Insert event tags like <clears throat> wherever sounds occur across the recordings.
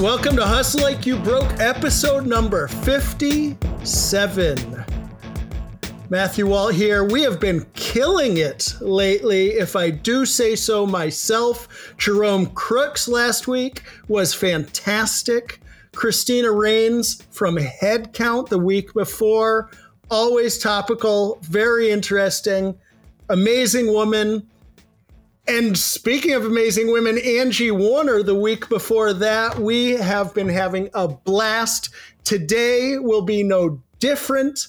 Welcome to Hustle Like You Broke, episode number 57. Matthew Walt here. We have been killing it lately, if I do say so myself. Jerome Crooks last week was fantastic. Christina Rains from Headcount the week before, always topical, very interesting, amazing woman. And speaking of amazing women, Angie Warner, the week before that, we have been having a blast. Today will be no different.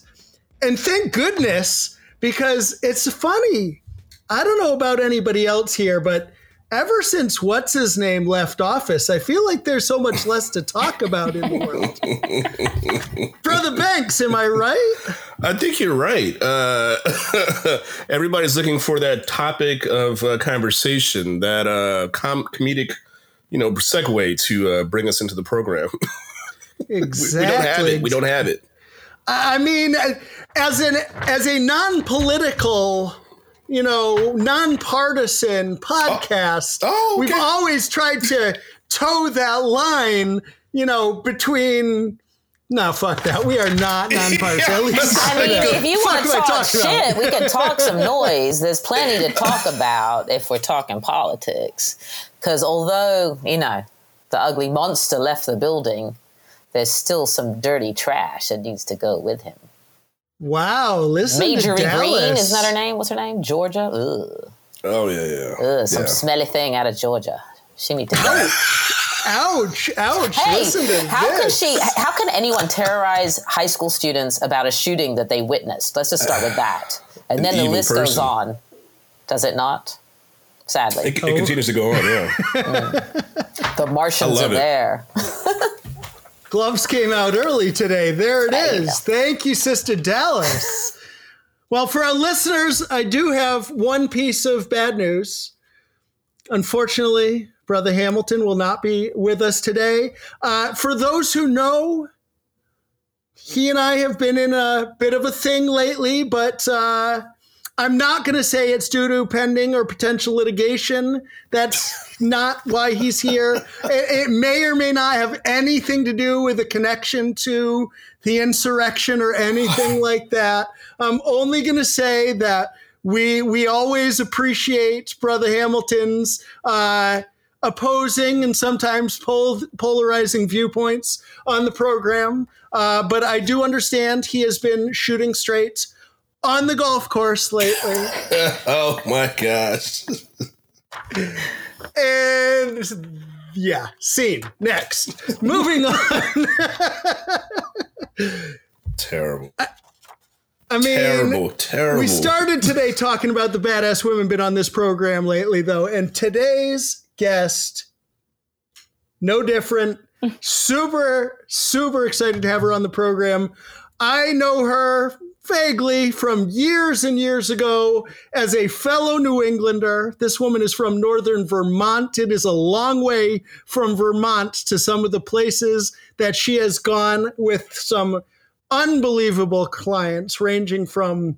And thank goodness, because it's funny. I don't know about anybody else here, but ever since what's his name left office, I feel like there's so much less to talk about in the world. <laughs> Brother Banks, am I right? I think you're right. Uh, <laughs> everybody's looking for that topic of uh, conversation, that uh, com- comedic, you know, segue to uh, bring us into the program. Exactly. <laughs> we, we don't have it. We don't have it. I mean, as an as a non-political you know, nonpartisan oh. podcast. Oh, oh, okay. We've always tried to toe that line, you know, between. No, fuck that. We are not <laughs> nonpartisan. At least I mean, if you want to talk shit, we can talk some <laughs> noise. There's plenty to talk about if we're talking politics. Because although, you know, the ugly monster left the building, there's still some dirty trash that needs to go with him. Wow, listen Marjorie to Dallas. Greene, isn't that her name? What's her name? Georgia? Ugh. Oh yeah, yeah. Ugh, some yeah. smelly thing out of Georgia. She need to oh, go. Ouch! Ouch! hey, listen to how this. can she? How can anyone terrorize high school students about a shooting that they witnessed? Let's just start with <sighs> that, and An then the evil list goes on. Does it not? Sadly, It, it continues to go on. Yeah. <laughs> the Martians are it. there. <laughs> Gloves came out early today. There it is. There you is. go. Thank you, Sister Dallas. <laughs> well, for our listeners, I do have one piece of bad news. Unfortunately, Brother Hamilton will not be with us today. Uh, for those who know, he and I have been in a bit of a thing lately, but uh, I'm not going to say it's due to pending or potential litigation. That's not why he's here. It, it may or may not have anything to do with a connection to the insurrection or anything <sighs> like that. I'm only going to say that we we always appreciate Brother Hamilton's uh, opposing and sometimes pol- polarizing viewpoints on the program. Uh, but I do understand he has been shooting straight on the golf course lately. <laughs> oh my gosh. <laughs> And yeah, scene. Next. Moving on. Terrible. I mean, Terrible. Terrible. we started today talking about the badass women been on this program lately, though, and today's guest, no different. <laughs> super, super excited to have her on the program. I know her vaguely from years and years ago as a fellow New Englander. This woman is from northern Vermont. It is a long way from Vermont to some of the places that she has gone with some unbelievable clients, ranging from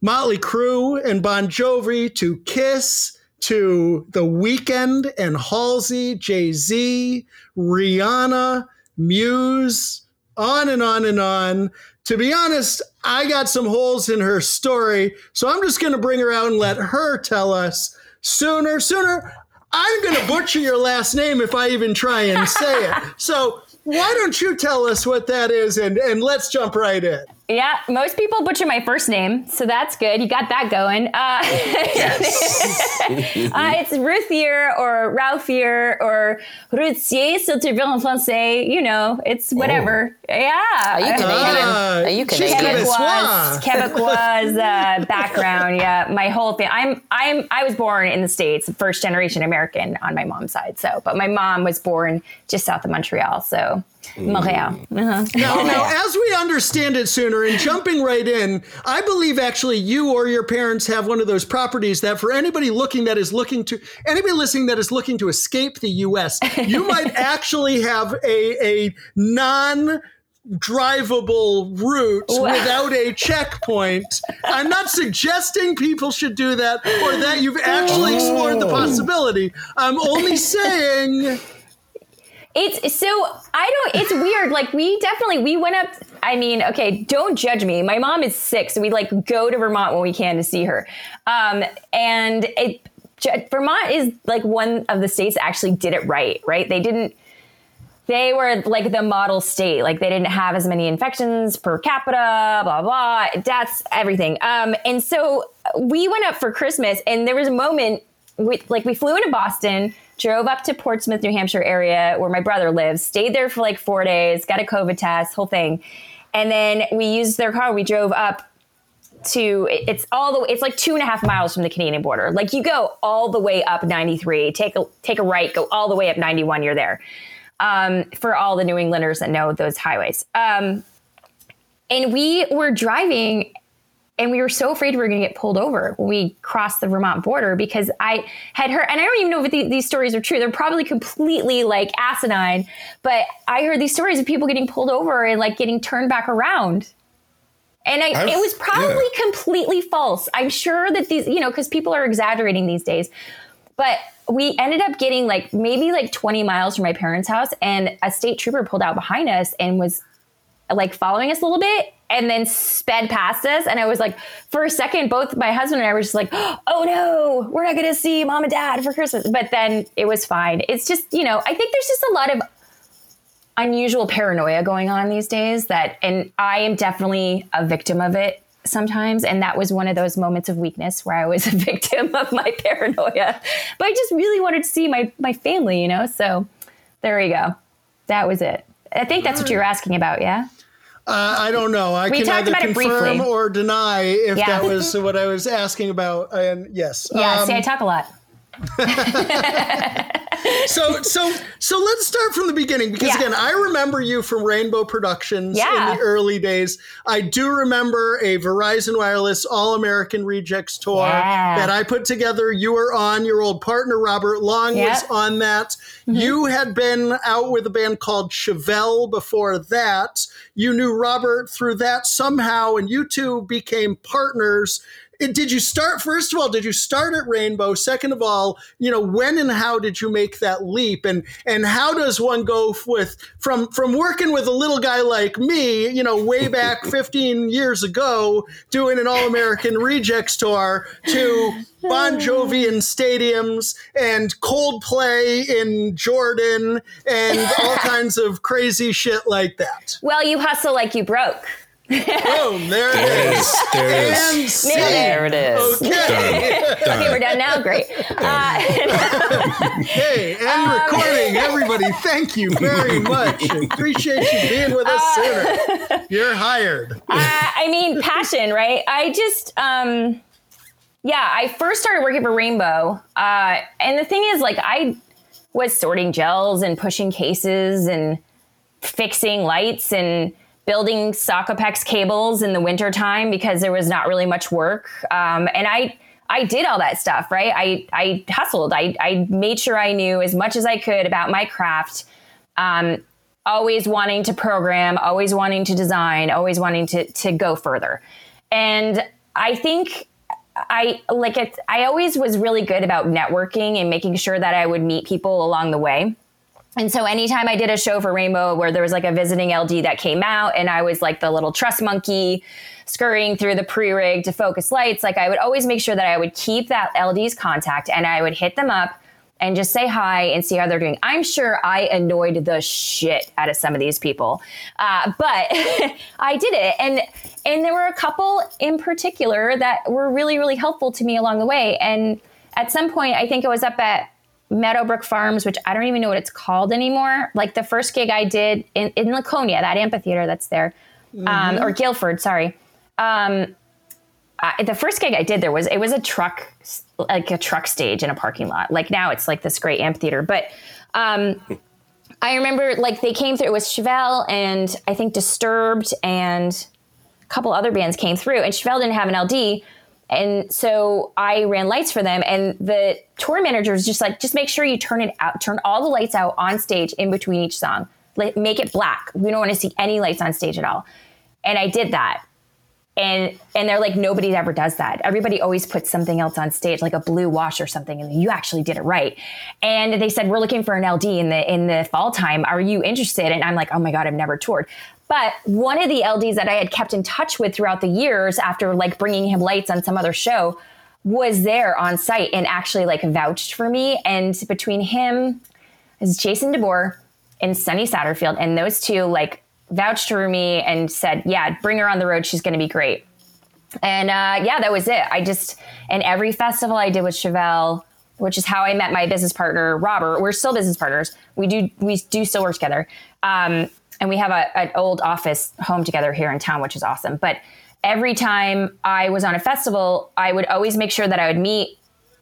Motley Crue and Bon Jovi to Kiss to The Weeknd and Halsey, Jay Z, Rihanna, Muse, on and on and on. To be honest, I got some holes in her story, so I'm just going to bring her out and let her tell us sooner. Sooner, I'm going to butcher your last name if I even try and say it. So why don't you tell us what that is, and and let's jump right in. Yeah, most people butcher my first name, so that's good. You got that going. Uh, <laughs> uh, it's Ruthier or Ralphier or Routier, si tu veux en français. You know, it's whatever. Yeah. Are you Canadian? Ah, Are you she's Canadian? Quebecois. Quebecois, Quebecois uh, background. Yeah, my whole thing. I'm I'm I was born in the states, first generation American on my mom's side. So, but my mom was born just south of Montreal. So Montreal. Uh-huh. Now, now, as we understand it sooner, and jumping right in, I believe actually you or your parents have one of those properties that for anybody looking that is looking to, anybody listening that is looking to escape the U.S., you <laughs> might actually have a, a non drivable route without a checkpoint. I'm not suggesting people should do that or that you've actually explored the possibility. I'm only saying It's so I don't. It's weird. Like we definitely we went up. I mean, okay, don't judge me. My mom is sick, so we like go to Vermont when we can to see her. Um, and it Vermont is like one of the states that actually did it right. Right? They didn't. They were like the model state. Like they didn't have as many infections per capita. Blah blah. That's everything. Um, and so we went up for Christmas, and there was a moment. We, like we flew into Boston drove up to Portsmouth, New Hampshire area where my brother lives, stayed there for like four days, got a COVID test, whole thing. And then we used their car. We drove up to it's all the it's like two and a half miles from the Canadian border. Like you go all the way up 93, take a take a right, go all the way up 91, you're there. Um, for all the New Englanders that know those highways. Um, and we were driving and we were so afraid we were going to get pulled over when we crossed the Vermont border because I had heard, and I don't even know if the, these stories are true. They're probably completely like asinine, but I heard these stories of people getting pulled over and like getting turned back around. And I, it was probably yeah. completely false. I'm sure that these, you know, because people are exaggerating these days. But we ended up getting like maybe like 20 miles from my parents' house, and a state trooper pulled out behind us and was like following us a little bit and then sped past us. And I was like, for a second, both my husband and I were just like, oh no, we're not going to see mom and dad for Christmas. But then it was fine. It's just, you know, I think there's just a lot of unusual paranoia going on these days that, and I am definitely a victim of it sometimes. And that was one of those moments of weakness where I was a <laughs> victim of my paranoia. But I just really wanted to see my, my family, you know? So there you go. That was it. I think that's what you were asking about, yeah? Uh, I don't know. I we can either confirm or deny if yeah. that was what I was asking about. And yes, yeah. Um, see, I talk a lot. <laughs> so so so let's start from the beginning because yeah. again I remember you from Rainbow Productions yeah. in the early days. I do remember a Verizon Wireless All American Rejects tour yeah. that I put together. You were on. Your old partner Robert Long yep. was on that. Mm-hmm. You had been out with a band called Chevelle before that. You knew Robert through that somehow, and you two became partners did you start first of all did you start at rainbow? Second of all you know when and how did you make that leap? And and how does one go with from from working with a little guy like me you know way back <laughs> 15 years ago doing an all-american rejects tour to bon jovi in stadiums and coldplay in jordan and all <laughs> kinds of crazy shit like that? Well you hustle like you broke Boom! There it is. There it is. There it is. Okay. Done. <laughs> Done. Okay, we're done now. Great. Uh, <laughs> hey, and um, recording, everybody. Thank you very <laughs> much. Appreciate you being with us uh, sooner. You're hired. Uh, I mean, passion, right? I just, um, yeah, I first started working for Rainbow, uh, and the thing is, like, I was sorting gels and pushing cases and fixing lights and building Socapex cables in the wintertime because there was not really much work. Um, and I, I did all that stuff, right? I, I hustled. I, I made sure I knew as much as I could about my craft. Um, always wanting to program, always wanting to design, always wanting to, to go further. And I think I like it. I always was really good about networking and making sure that I would meet people along the way. And so anytime I did a show for Rainbow where there was like a visiting LD that came out and I was like the little truss monkey scurrying through the pre-rig to focus lights, like I would always make sure that I would keep that LD's contact and I would hit them up and just say hi and see how they're doing. I'm sure I annoyed the shit out of some of these people, uh, but <laughs> I did it, and and there were a couple in particular that were really really helpful to me along the way. And at some point, I think it was up at Meadowbrook Farms, which I don't even know what it's called anymore. Like the first gig I did in, in Laconia, that amphitheater that's there, um, mm-hmm. um, or Gilford, sorry. Um, I, the first gig I did there was it was a truck, like a truck stage in a parking lot. Like now it's like this great amphitheater, but um, <laughs> I remember like they came through. It was Chevelle and I think Disturbed and a couple other bands came through, and Chevelle didn't have an LD. And so I ran lights for them, and the tour manager was just like, just make sure you turn it out, turn all the lights out on stage in between each song, Like, make it black. We don't want to see any lights on stage at all. And I did that. and and they're like nobody ever does that everybody always puts something else on stage like a blue wash or something and you actually did it right and they said we're looking for an ld in the in the fall time are you interested and i'm like oh my god i've never toured but one of the lds that i had kept in touch with throughout the years after like bringing him lights on some other show was there on site and actually like vouched for me and between him is jason deboer and sunny satterfield and those two like vouched for me and said, "Yeah, bring her on the road. She's going to be great." And uh, yeah, that was it. I just and every festival I did with Chevelle, which is how I met my business partner Robert. We're still business partners. We do we do still work together, um, and we have a, an old office home together here in town, which is awesome. But every time I was on a festival, I would always make sure that I would meet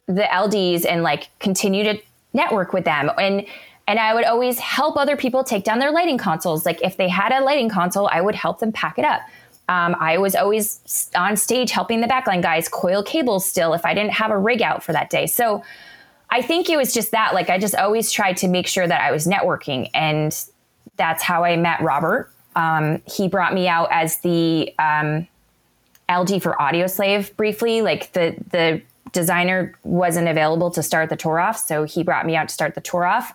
the LDs and like continue to network with them and and I would always help other people take down their lighting consoles. Like if they had a lighting console, I would help them pack it up. Um, I was always on stage helping the backline guys coil cables still if I didn't have a rig out for that day. So I think it was just that. Like I just always tried to make sure that I was networking. And that's how I met Robert. Um, he brought me out as the um, for Audioslave briefly. Like the, the designer wasn't available to start the tour off. So he brought me out to start the tour off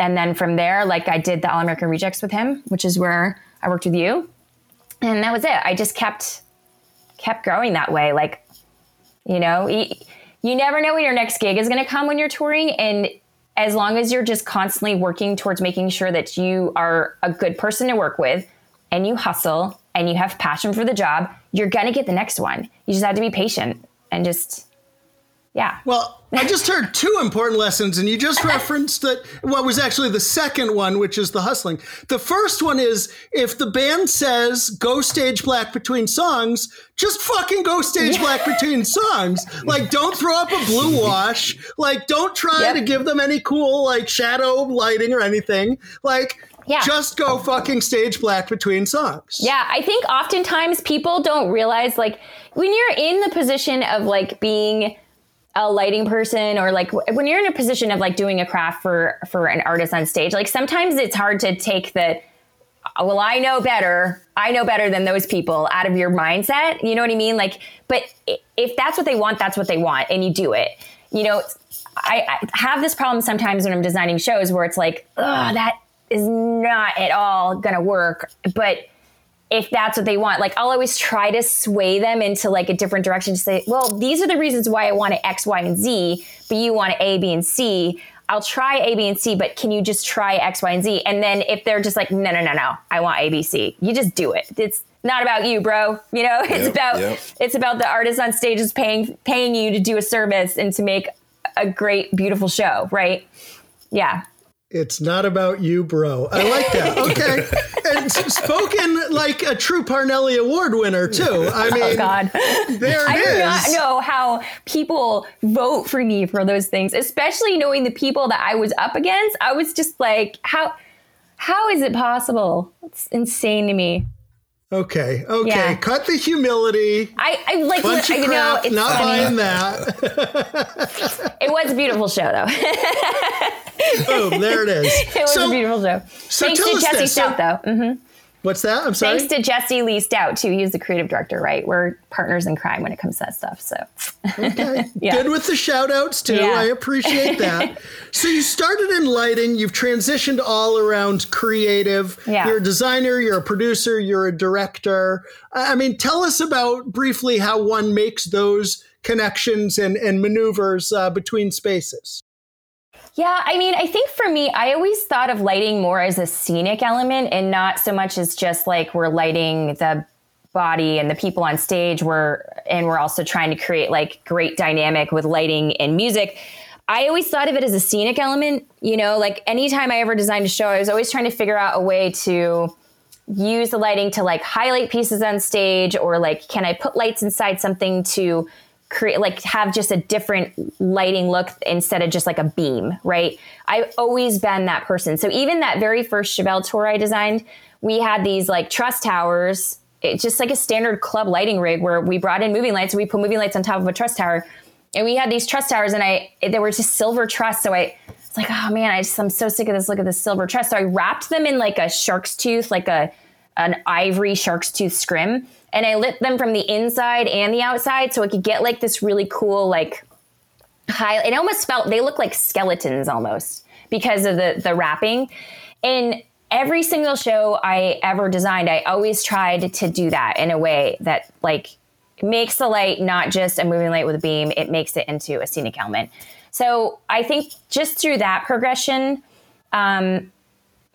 and then from there, like I did the All American Rejects with him, which is where I worked with you, and that was it. I just kept kept growing that way. Like, you know, you never know when your next gig is going to come when you're touring, and as long as you're just constantly working towards making sure that you are a good person to work with, and you hustle and you have passion for the job, you're going to get the next one. You just have to be patient and just yeah. Well, I just heard two important lessons, and you just referenced that what was actually the second one, which is the hustling. The first one is if the band says go stage black between songs, just fucking go stage black between songs. Like, don't throw up a blue <laughs> wash. Like, don't try yep. to give them any cool, like, shadow lighting or anything. Like, yeah. Just go fucking stage black between songs. Yeah, I think oftentimes people don't realize, like, when you're in the position of, like, being a lighting person or like when you're in a position of like doing a craft for for an artist on stage like sometimes it's hard to take the oh, well i know better. I know better than those people out of your mindset. You know what i mean? Like but if that's what they want that's what they want and you do it. You know i, I have this problem sometimes when i'm designing shows where it's like oh that is not at all gonna work but if that's what they want. Like I'll always try to sway them into like a different direction to say, well, these are the reasons why I want it X, Y, and Z, but you want A, B, and C. I'll try A, B, and C, but can you just try X, Y, and Z? And then if they're just like, no, no, no, no, I want A, B, C, you just do it. It's not about you, bro. You know, <laughs> it's yep, about yep. it's about the artist on stage is paying paying you to do a service and to make a great, beautiful show, right? Yeah. It's not about you, bro. I like that. <laughs> Okay. and spoken like a true Parnelli Award winner, too. I oh, mean, oh, God. there it I is. do not know how people vote for me for those things, especially knowing the people that I was up against. I was just like, how how is it possible? It's insane to me. Okay, okay. Yeah. Cut the humility. I, I like what you know. It's not funny. buying that. <laughs> it was a beautiful show, though. Boom! There it is. <laughs> It was so, a beautiful show. So Thanks to Jesse. Stout, though. Mm-hmm. What's that? I'm sorry. Thanks to Jesse Lee Stout too. He's the creative director, right? We're partners in crime when it comes to that stuff. So okay. <laughs> yeah. good with the shout outs too. Yeah. I appreciate that. <laughs> so you started in lighting, you've transitioned all around creative. Yeah. You're a designer, you're a producer, you're a director. I mean, tell us about briefly how one makes those connections and, and maneuvers uh, between spaces. Yeah, I mean, I think for me, I always thought of lighting more as a scenic element and not so much as just like we're lighting the body and the people on stage we're and we're also trying to create like great dynamic with lighting and music. I always thought of it as a scenic element, you know, like anytime I ever designed a show, I was always trying to figure out a way to use the lighting to like highlight pieces on stage or like can I put lights inside something to create like have just a different lighting look instead of just like a beam, right? I've always been that person. So even that very first Chevelle tour I designed, we had these like truss towers, it's just like a standard club lighting rig where we brought in moving lights we put moving lights on top of a truss tower. And we had these truss towers and I they were just silver truss. So I was like, oh man, I just I'm so sick of this look at this silver truss. So I wrapped them in like a shark's tooth, like a an ivory shark's tooth scrim, and I lit them from the inside and the outside, so I could get like this really cool like high. It almost felt they look like skeletons almost because of the the wrapping, and every single show I ever designed, I always tried to do that in a way that like makes the light not just a moving light with a beam, it makes it into a scenic element. So I think just through that progression, um,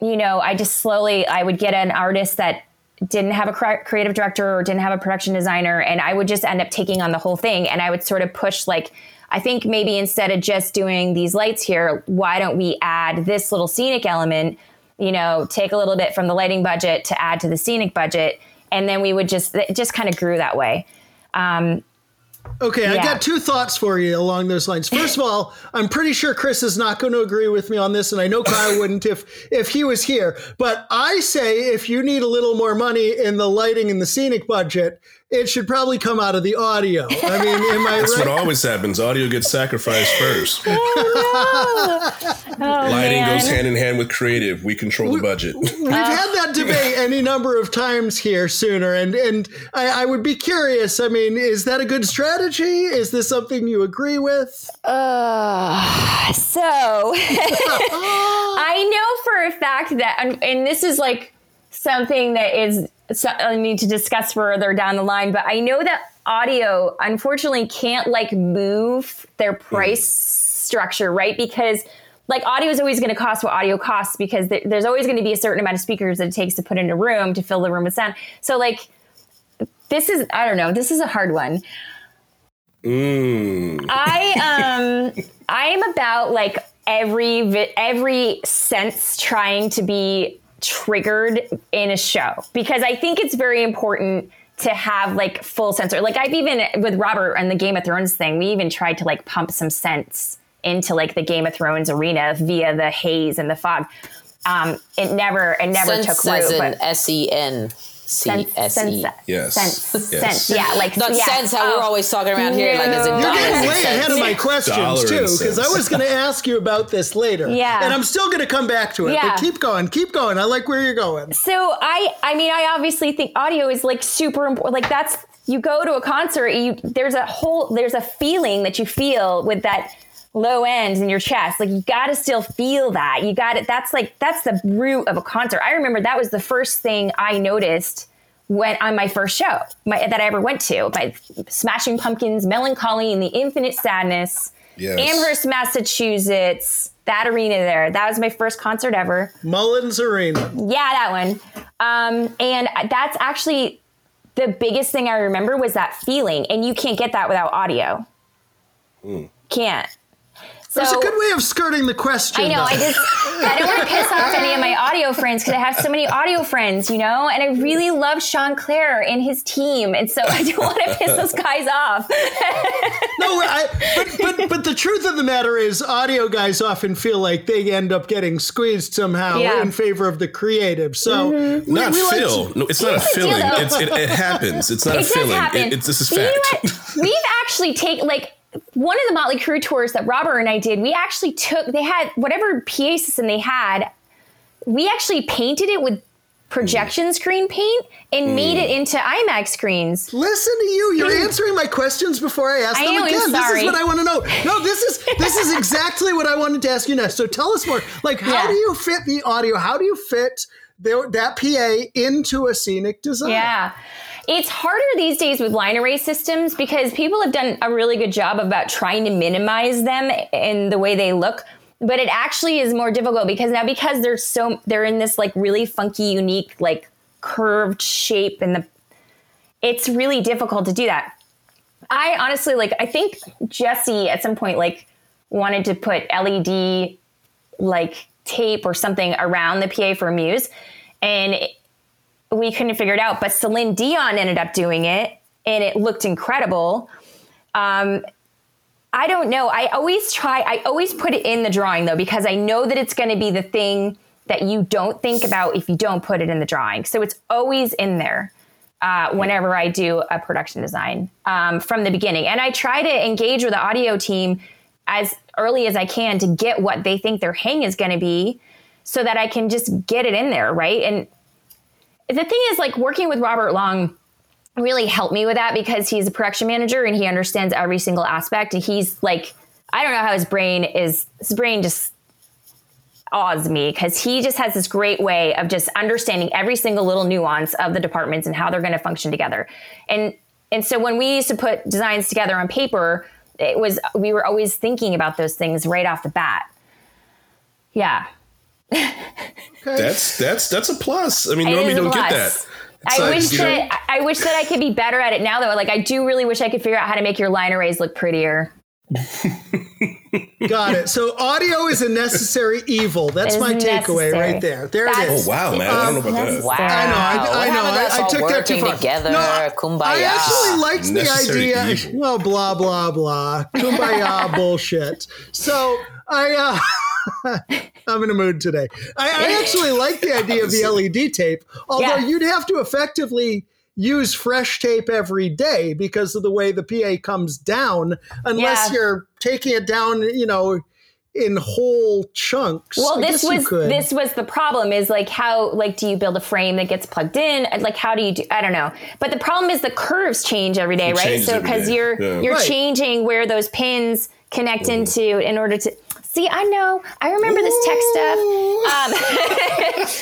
you know, I just slowly I would get an artist that didn't have a creative director or didn't have a production designer, and I would just end up taking on the whole thing, and I would sort of push like. I think maybe instead of just doing these lights here, why don't we add this little scenic element? You know, take a little bit from the lighting budget to add to the scenic budget, and then we would just it just kind of grew that way. Um, Okay, yeah. I got two thoughts for you along those lines. First of all, I'm pretty sure Chris is not going to agree with me on this, and I know Kyle <coughs> wouldn't if if he was here. But I say if you need a little more money in the lighting and the scenic budget, it should probably come out of the audio. I mean, am I That's right? what always happens. Audio gets sacrificed first. <laughs> <laughs> oh, Lighting man. goes hand in hand with creative. We control we, the budget. We've <laughs> had that debate any number of times here sooner, and and I, I, would be curious. I mean, is that a good strategy? Is this something you agree with? Uh, so I know for a fact that, and this is like something that is I need to discuss further down the line, but I know that audio unfortunately can't like move their hmm. price mm. structure, right? Because like audio is always going to cost what audio costs because th- there's always going to be a certain amount of speakers that it takes to put in a room to fill the room with sound. So like this is I don't know, this is a hard one. Mm. I um <laughs> I am about like every vi- every sense trying to be triggered in a show because I think it's very important to have like full sensor. Like I've even with Robert and the Game of Thrones thing, we even tried to like pump some sense into like the Game of Thrones arena via the haze and the fog. Um, it never, it never sense took root. But S E N. C S E. Yes. Sense. yes. Sense. Yeah. Like not yeah. sense. How oh. we're always talking around here, no. like as in You're getting way ahead of my questions Dollar too, because I was going to ask you about this later. Yeah. And I'm still going to come back to it. Yeah. But keep going. Keep going. I like where you're going. So I, I mean, I obviously think audio is like super important. Like that's you go to a concert. You there's a whole there's a feeling that you feel with that low end in your chest. Like you got to still feel that. You got it. That's like that's the root of a concert. I remember that was the first thing I noticed went on my first show my, that I ever went to by Smashing Pumpkins, Melancholy and the Infinite Sadness, yes. Amherst, Massachusetts, that arena there. That was my first concert ever. Mullins Arena. Yeah, that one. Um, and that's actually the biggest thing I remember was that feeling. And you can't get that without audio. Mm. Can't. So, That's a good way of skirting the question. I know. I just I don't want to piss off any of my <laughs> audio friends because I have so many audio friends, you know. And I really love Sean Clare and his team, and so I don't want to piss those <laughs> guys off. <laughs> no, I, but but but the truth of the matter is, audio guys often feel like they end up getting squeezed somehow yeah. in favor of the creative. So mm-hmm. not we feel. Like to, no, it's not a feeling. It's, it, it, happens. It's not it a feeling. It, it's this is fact. You know We've actually taken like one of the Motley Crue tours that Robert and I did, we actually took, they had whatever PA system they had, we actually painted it with projection screen paint and mm. made it into IMAX screens. Listen to you. You're mm. answering my questions before I ask I them know, again. This is what I want to know. No, this is this is exactly what I wanted to ask you next. So tell us more. Like how yeah. do you fit the audio? How do you fit the, that PA into a scenic design? Yeah. It's harder these days with line array systems because people have done a really good job about trying to minimize them in the way they look. But it actually is more difficult because now because they're so they're in this like really funky, unique, like curved shape and the it's really difficult to do that. I honestly like I think Jesse at some point like wanted to put LED like tape or something around the PA for Muse. And we couldn't figure it out. But Celine Dion ended up doing it, and it looked incredible. Um, I don't know. I always try. I always put it in the drawing though because I know that it's going to be the thing that you don't think about if you don't put it in the drawing. So it's always in there uh, whenever I do a production design um, from the beginning, and I try to engage with the audio team as early as I can to get what they think their hang is going to be, so that I can just get it in there, right? And the thing is, like working with Robert Long really helped me with that because he's a production manager and he understands every single aspect. And he's like, I don't know how his brain is. His brain just awes me because he just has this great way of just understanding every single little nuance of the departments and how they're going to function together. And and so when we used to put designs together on paper, it was we were always thinking about those things right off the bat. Yeah. That's that's that's a plus. I mean, normally you don't get that. I like, wish that know? I wish that I could be better at it now though. Like I do really wish I could figure out how to make your line arrays look prettier. <laughs> Got it. So audio is a necessary evil. That's my takeaway right there. There That's, it is. Oh wow, man! Um, I don't know about that. Wow. I know. I, I know. I, I took that too far. Together, no, kumbaya. I actually liked necessary the idea. Evil. Well, blah blah blah. Kumbaya <laughs> bullshit. So I. uh <laughs> <laughs> I'm in a mood today. I, I actually like the idea of the <laughs> LED tape, although yeah. you'd have to effectively use fresh tape every day because of the way the PA comes down, unless yeah. you're taking it down, you know, in whole chunks. Well, I this was this was the problem is like how like do you build a frame that gets plugged in? Like how do you do I don't know. But the problem is the curves change every day, it right? So cuz you're yeah. you're right. changing where those pins connect mm. into in order to See, I know. I remember this tech stuff.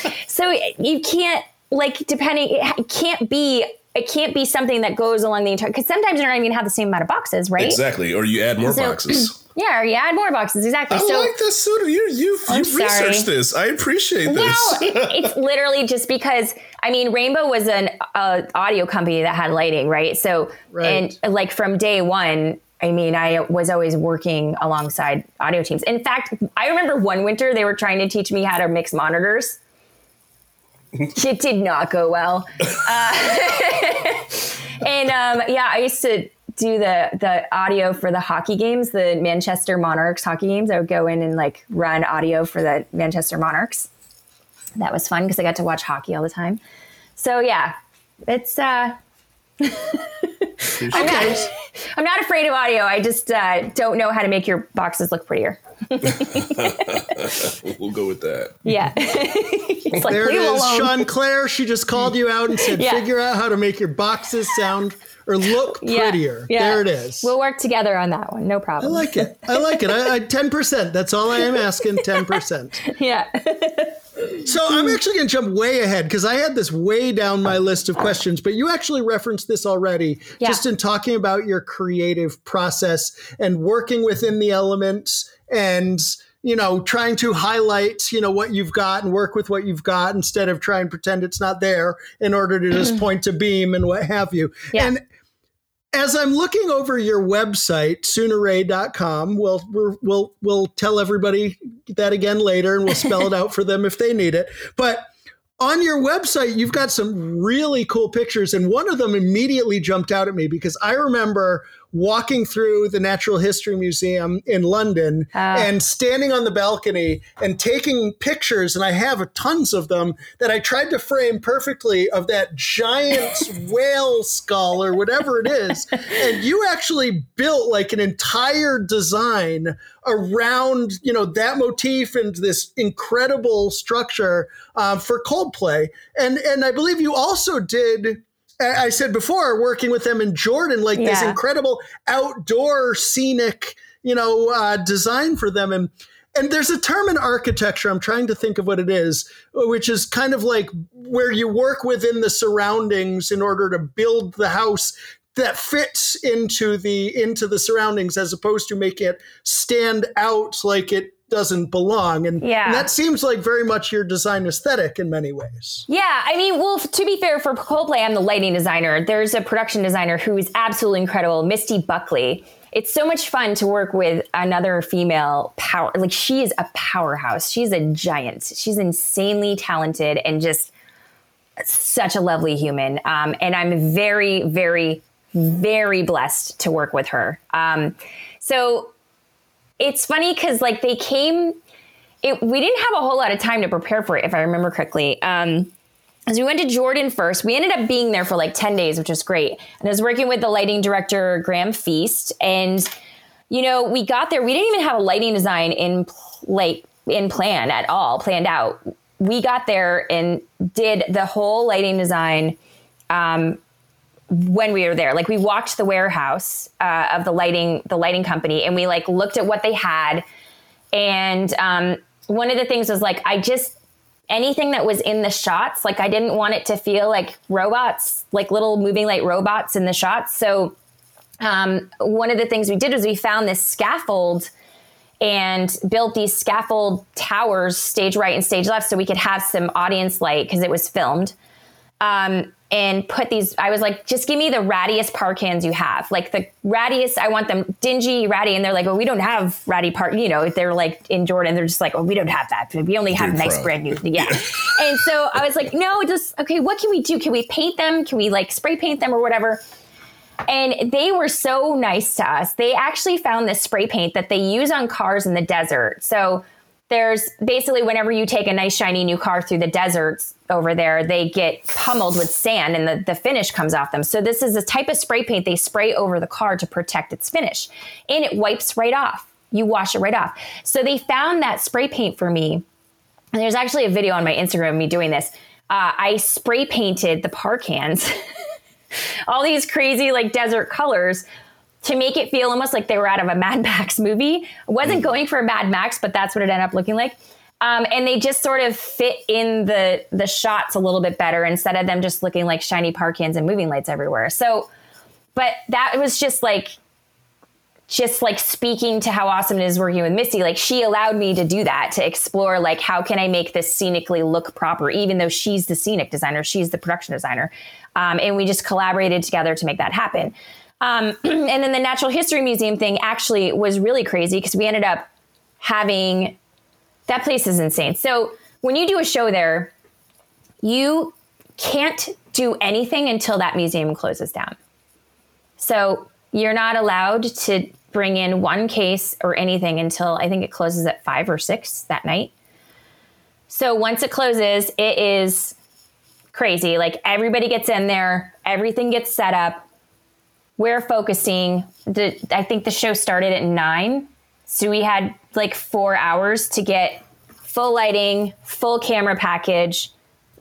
Um, <laughs> so you can't like depending it can't be it can't be something that goes along the entire because sometimes you're not even have the same amount of boxes, right? Exactly. Or you add more so, boxes. <clears throat> Yeah, or you add more boxes. Exactly. I so, like this suit. You you you researched this. I appreciate this. No, it's <laughs> literally just because I mean, Rainbow was an uh, audio company that had lighting, right? So right. and like from day one, I mean, I was always working alongside audio teams. In fact, I remember one winter they were trying to teach me how to mix monitors <laughs> it did not go well. Uh, <laughs> and um, yeah, I used to do the the audio for the hockey games, the Manchester Monarchs hockey games. I would go in and like run audio for the Manchester Monarchs. That was fun because I got to watch hockey all the time. So yeah, it's uh I'm, not, <laughs> I'm not afraid of audio. I just uh, don't know how to make your boxes look prettier. <laughs> we'll go with that. Yeah. <laughs> like, there it is, Sean Claire. She just called you out and said, yeah. figure out how to make your boxes sound or look prettier. Yeah, yeah. There it is. We'll work together on that one. No problem. I like it. I like it. I, I 10%. That's all I am asking 10%. yeah. So I'm hmm. actually going to jump way ahead because I had this way down my oh. list of questions, but you actually referenced this already yeah. just in talking about your creative process and working within the elements and you know trying to highlight you know what you've got and work with what you've got instead of trying to pretend it's not there in order to just hmm. point to beam and what have you yeah. and as I'm looking over your website, soonerray.com, we'll, we'll, we'll tell everybody that again later and we'll spell it <laughs> out for them if they need it. But on your website, you've got some really cool pictures. And one of them immediately jumped out at me because I remember walking through the Natural History Museum in London uh. and standing on the balcony and taking pictures, and I have tons of them that I tried to frame perfectly of that giant <laughs> whale skull or whatever it is. And you actually built like an entire design around you know that motif and this incredible structure uh, for Coldplay. And and I believe you also did I said before, working with them in Jordan, like yeah. this incredible outdoor scenic, you know, uh, design for them. And and there's a term in architecture. I'm trying to think of what it is, which is kind of like where you work within the surroundings in order to build the house that fits into the into the surroundings, as opposed to making it stand out like it doesn't belong. And, yeah. and that seems like very much your design aesthetic in many ways. Yeah. I mean, well, to be fair, for Coldplay, I'm the lighting designer. There's a production designer who is absolutely incredible, Misty Buckley. It's so much fun to work with another female power. Like, she is a powerhouse. She's a giant. She's insanely talented and just such a lovely human. Um, and I'm very, very, very blessed to work with her. Um, so it's funny because like they came it, we didn't have a whole lot of time to prepare for it if i remember correctly. Um, as we went to jordan first we ended up being there for like 10 days which was great. And i was working with the lighting director graham feast and you know we got there we didn't even have a lighting design in like in plan at all planned out. We got there and did the whole lighting design um, when we were there. Like we walked the warehouse uh, of the lighting the lighting company, and we like looked at what they had. And um, one of the things was like I just anything that was in the shots, like I didn't want it to feel like robots, like little moving light robots in the shots. So um, one of the things we did was we found this scaffold and built these scaffold towers, stage right and stage left, so we could have some audience light because it was filmed. Um, and put these, I was like, just give me the rattiest PAR cans you have. Like the rattiest, I want them dingy, ratty. And they're like, well, we don't have ratty park, you know, they're like in Jordan, they're just like, oh, we don't have that. We only have nice brand new. Yeah. <laughs> and so I was like, no, just, okay, what can we do? Can we paint them? Can we like spray paint them or whatever? And they were so nice to us. They actually found this spray paint that they use on cars in the desert. So there's basically whenever you take a nice shiny new car through the deserts over there, they get pummeled with sand and the, the finish comes off them. So this is a type of spray paint they spray over the car to protect its finish. And it wipes right off. You wash it right off. So they found that spray paint for me. And there's actually a video on my Instagram of me doing this. Uh, I spray painted the PAR cans. <laughs> all these crazy like desert colors to make it feel almost like they were out of a <laughs> Mad Max movie. I wasn't mm. going for a Mad Max, but that's what it ended up looking like. Um, and they just sort of fit in the the shots a little bit better instead of them just looking like shiny PAR cans and moving lights everywhere. So, but that was just like just like speaking to how awesome it is working with Misty, like she allowed me to do that to explore like how can I make this scenically look proper, even though she's the scenic designer, she's the production designer, um, and we just collaborated together to make that happen. Um, <clears throat> and then the Natural History Museum thing actually was really crazy because we ended up having that place is insane. So when you do a show there, you can't do anything until that museum closes down. So you're not allowed to bring in one case or anything until I think it closes at five or six that night. So once it closes, it is crazy. Like everybody gets in there, everything gets set up. We're focusing. The, I think the show started at nine. So we had like four hours to get full lighting, full camera package,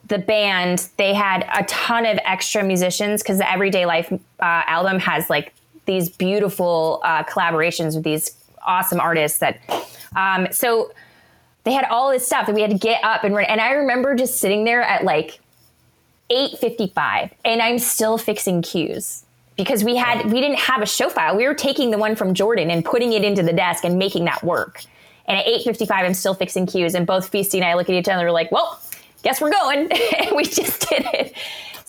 the band. They had a ton of extra musicians because the Everyday Life uh, album has like these beautiful uh, collaborations with these awesome artists that um, so they had all this stuff that we had to get up and run and i remember just sitting there at like 8.55 and i'm still fixing cues because we had we didn't have a show file we were taking the one from jordan and putting it into the desk and making that work and at 8.55 i'm still fixing cues and both feisty and i look at each other like well guess we're going <laughs> and we just did it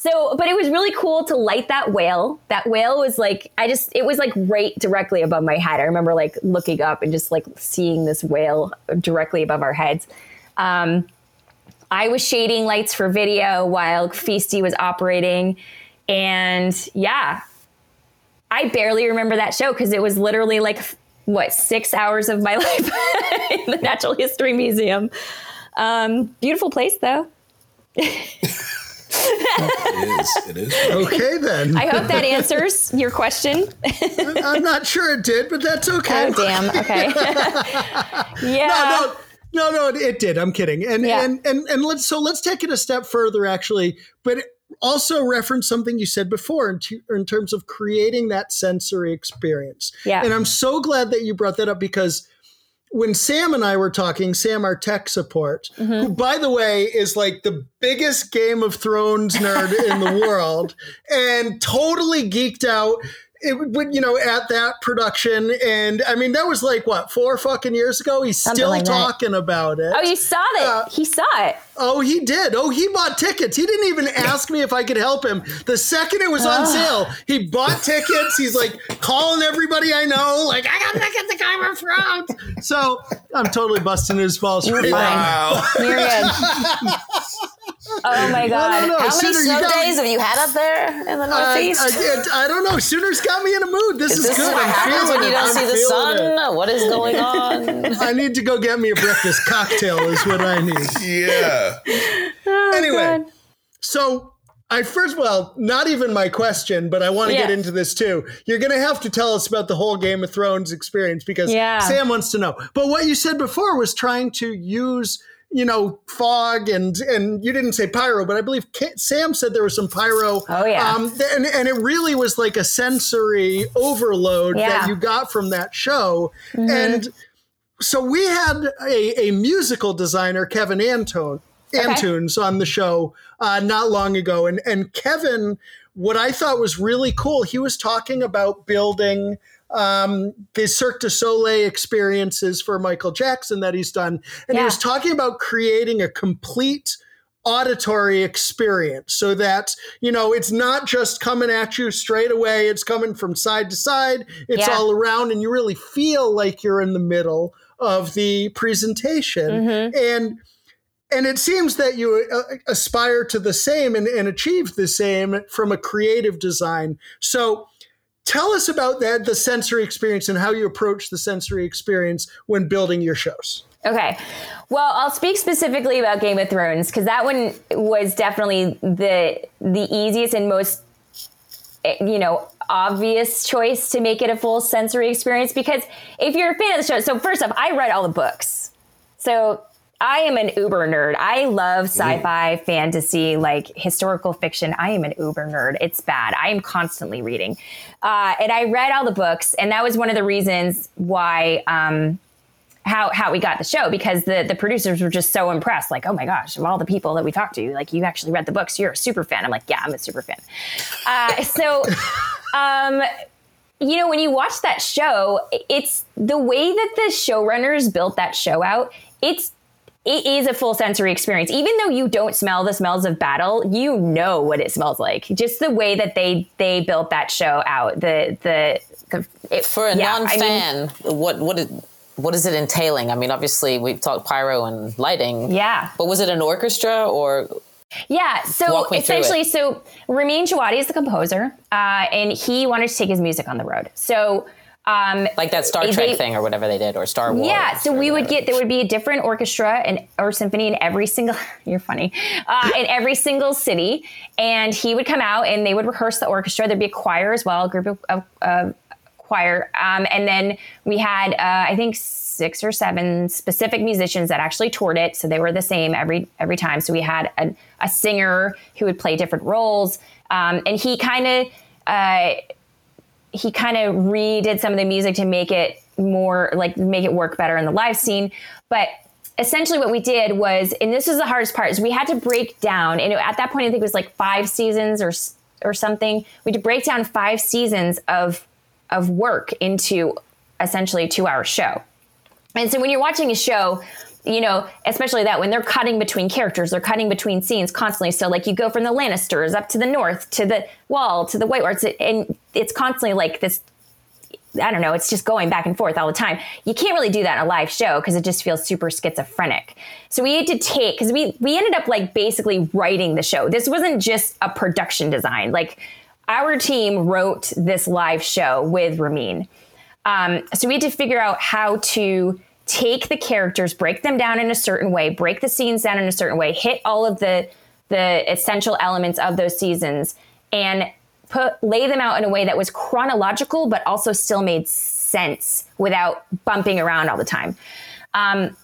so, but it was really cool to light that whale. That whale was like, I just, it was like right directly above my head. I remember like looking up and just like seeing this whale directly above our heads. Um, I was shading lights for video while Feisty was operating. And yeah, I barely remember that show because it was literally like, what, six hours of my <laughs> life in the Natural History Museum. Um, beautiful place though. it is. It is. <laughs> Okay, then. I hope that answers your question. <laughs> I'm not sure it did, but that's okay. Oh, damn. Okay. yeah. No, no, no, no, it did. I'm kidding. And yeah. and and and let's so let's take it a step further, actually. But also reference something you said before in, t- in terms of creating that sensory experience. Yeah. And I'm so glad that you brought that up because when Sam and I were talking, Sam, our tech support, mm-hmm. who, by the way, is like the biggest Game of Thrones nerd in the <laughs> world and totally geeked out it would, you know, at that production. And I mean, that was like what, four fucking years ago? He's Something still like talking that. about it. Oh, you saw it. Uh, he saw it. Oh, he did. Oh, he bought tickets. He didn't even ask me if I could help him. The second it was on sale, he bought tickets. He's like calling everybody I know, like, I got tickets to Game of Thrones. So I'm totally busting his balls. You're fine. Wow. You're good. <laughs> Oh my god! How many Sooner, snow days have you had up there in the Northeast? Uh, I, I, don't know. Sooner's got me in a mood. This is, is good. What I'm happens when you don't see the sun? It. What is going <laughs> on? I need to go get me a breakfast cocktail. Is what I need. Yeah. <laughs> Oh, anyway, god. so I first, well, not even my question, but I want to yeah. get into this too. You're going to have to tell us about the whole Game of Thrones experience because yeah. Sam wants to know. But what you said before was trying to use you know, fog and and you didn't say pyro, but I believe Sam said there was some pyro. Oh yeah, um, and and it really was like a sensory overload yeah. that you got from that show, mm-hmm. and so we had a, a musical designer, Kevin Antone, okay. Antunes, on the show uh, not long ago, and and Kevin, what I thought was really cool, he was talking about building um, the Cirque du Soleil experiences for Michael Jackson that he's done. And yeah. he was talking about creating a complete auditory experience so that you know it's not just coming at you straight away it's coming from side to side it's yeah. all around and you really feel like you're in the middle of the presentation mm-hmm. and and it seems that you uh, aspire to the same and, and achieve the same from a creative design so Tell us about that, the sensory experience, and how you approach the sensory experience when building your shows. Okay. Well, I'll speak specifically about Game of Thrones because that one was definitely the the easiest and most eh, you know obvious choice to make it a full sensory experience because if you're a fan of the show so first off I read all the books. So I am an uber nerd. I love sci-fi, mm. fantasy, like historical fiction. I am an uber nerd. It's bad. I am constantly reading, uh, and I read all the books, and that was one of the reasons why. Um, how how we got the show because the the producers were just so impressed like oh my gosh of all the people that we talked to like you actually read the books you're a super fan i'm like yeah i'm a super fan uh, <laughs> so um you know when you watch that show it's the way that the showrunners built that show out it's it is a full sensory experience. Even though you don't smell the smells of battle, you know what it smells like. Just the way that they they built that show out. The the, the it, for a yeah, non-fan, I mean, what what is, what is it entailing? I mean, obviously we've talked pyro and lighting. Yeah, but was it an orchestra or? Yeah, so essentially, so Ramin Djawadi is the composer, uh, and he wanted to take his music on the road. So um, like that Star Trek they, thing or whatever they did, or Star Wars. Yeah, so we would get there would be a different orchestra and or symphony in every single. <laughs> You're funny, uh, in every single city, and he would come out and they would rehearse the orchestra. There'd be a choir as well, a group of, of uh, choir, um, and then we had uh, I think six or seven specific musicians that actually toured it, so they were the same every every time. So we had a, a singer who would play different roles, um, and he kind of uh, he kind of redid some of the music to make it more like make it work better in the live scene. But essentially what we did was, and this is the hardest part, is we had to break down, and at that point I think it was like five seasons or or something. We had to break down five seasons of of work into essentially a two hour show. And so when you're watching a show, you know, especially that when they're cutting between characters, they're cutting between scenes constantly. So like you go from the Lannisters up to the north to the wall to the White Lords, and it's constantly like this. I don't know. It's just going back and forth all the time. You can't really do that in a live show because it just feels super schizophrenic. So we had to take because we we ended up like basically writing the show. This wasn't just a production design. Like our team wrote this live show with Ramin. Um, so we had to figure out how to take the characters, break them down in a certain way, break the scenes down in a certain way, hit all of the the essential elements of those seasons, and put lay them out in a way that was chronological, but also still made sense without bumping around all the time. Um,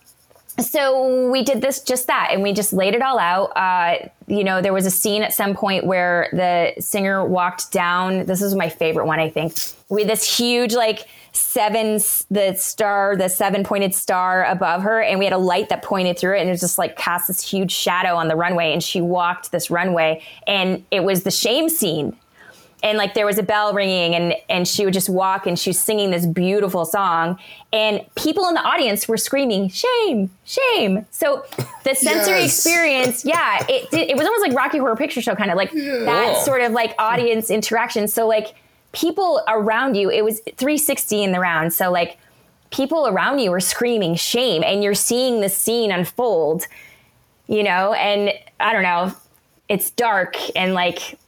so we did this just that and we just laid it all out. Uh, you know there was a scene at some point where the singer walked down. This is my favorite one i think. With this huge like seven the star the seven pointed star above her and we had a light that pointed through it and it was just like cast this huge shadow on the runway and she walked this runway and it was the shame scene and like there was a bell ringing and and she would just walk and she was singing this beautiful song and people in the audience were screaming shame shame so the <laughs> sensory yes. experience yeah it it was almost like rocky horror picture show kind of like yeah. that sort of like audience interaction so like people around you, it was 360 in the round. So like people around you were screaming shame and you're seeing the scene unfold, you know, and I don't know, it's dark and like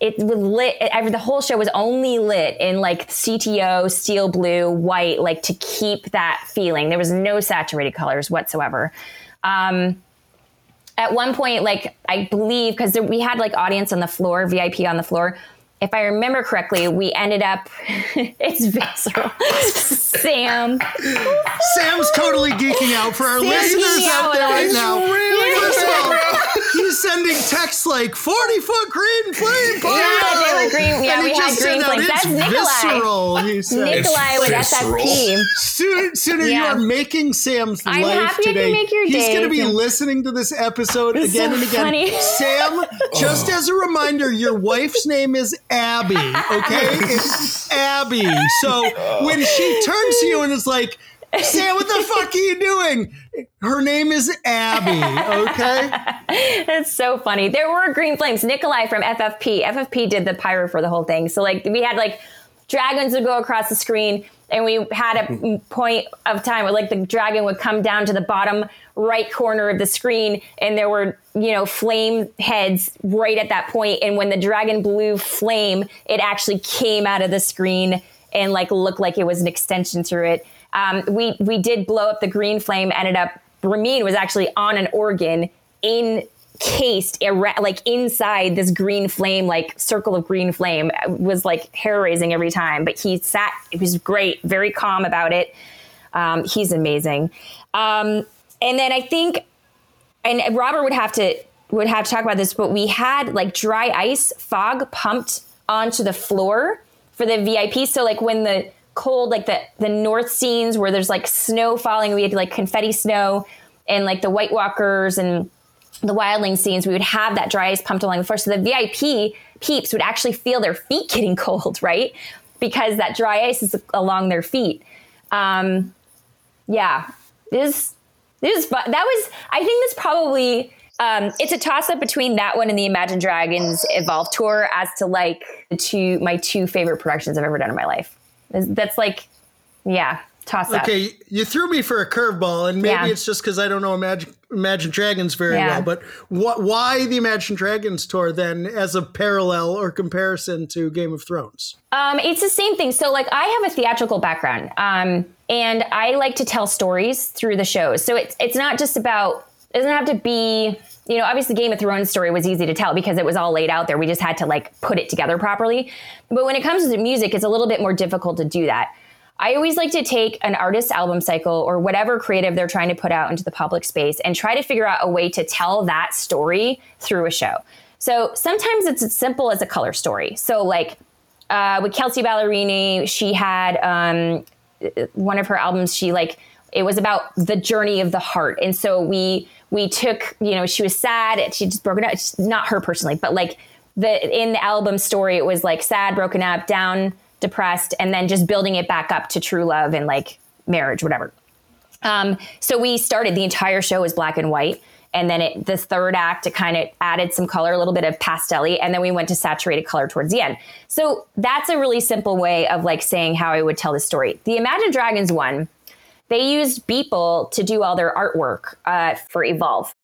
it was lit. It, the whole show was only lit in like CTO, steel blue, white, like to keep that feeling. There was no saturated colors whatsoever. Um, at one point, like I believe, because we had like audience on the floor, VIP on the floor, if I remember correctly, we ended up. <laughs> it's visceral. Sam. Sam's totally geeking out for our Sam's listeners out there right now. Really First of all, he's sending texts like 40 foot green flame fire. Yeah, they were green. Yeah, and we had green flames. That's Nikolai. He said. Nikolai with SFP. Soon, sooner yeah. you are making Sam's I'm life today. He's going to be listening to this episode it's again so and again. Funny. Sam, <laughs> just oh. as a reminder, your wife's name is Abby. Okay, <laughs> it's Abby. So oh. when she turns to you and is like, Sam, what the fuck are you doing? Her name is Abby, okay? <laughs> That's so funny. There were green flames. Nikolai from FFP. FFP did the pyro for the whole thing. So like we had like dragons would go across the screen and we had a point of time where like the dragon would come down to the bottom right corner of the screen and there were you know flame heads right at that point. and when the dragon blew flame it actually came out of the screen and like looked like it was an extension through it um, we we did blow up the green flame ended up ramin was actually on an organ in cased like inside this green flame like circle of green flame. Was like hair raising every time but he sat it was great very calm about it. Um, he's amazing. Um, and then i think and robert would have to would have to talk about this but we had like dry ice fog pumped onto the floor for the vip so like when the cold like the the north scenes where there's like snow falling we had like confetti snow and like the white walkers and the wildling scenes, we would have that dry ice pumped along the floor. So the VIP peeps would actually feel their feet <laughs> getting cold, right? Because that dry ice is along their feet. Um, yeah, this this fun. That was I think this probably um, it's a toss up between that one and the Imagine Dragons Evolve tour as to like the two my two favorite productions I've ever done in my life. That's like, yeah, toss up. Okay, you threw me for a curveball, and maybe yeah. it's just because I don't know Imagine, Imagine Dragons very yeah. well. But what? Why the Imagine Dragons tour then, as a parallel or comparison to Game of Thrones? Um, it's the same thing. So, like, I have a theatrical background, um, and I like to tell stories through the shows. So it's it's not just about. It doesn't have to be. You know, obviously, Game of Thrones story was easy to tell because it was all laid out there. We just had to like put it together properly. But when it comes to music, it's a little bit more difficult to do that. I always like to take an artist's album cycle or whatever creative they're trying to put out into the public space and try to figure out a way to tell that story through a show. So sometimes it's as simple as a color story. So, like uh, with Kelsea Ballerini, she had um, one of her albums, she like, it was about the journey of the heart. And so we, we took, you know, she was sad. She just broken up. Not her personally, but like the in the album story, it was like sad, broken up, down, depressed, and then just building it back up to true love and like marriage, whatever. Um, so we started the entire show was black and white. And then it, the third act, it kind of added some color, a little bit of pastelly, and then we went to saturated color towards the end. So that's a really simple way of like saying how I would tell the story. The Imagine Dragons one, they used Beeple to do all their artwork uh, for Evolve.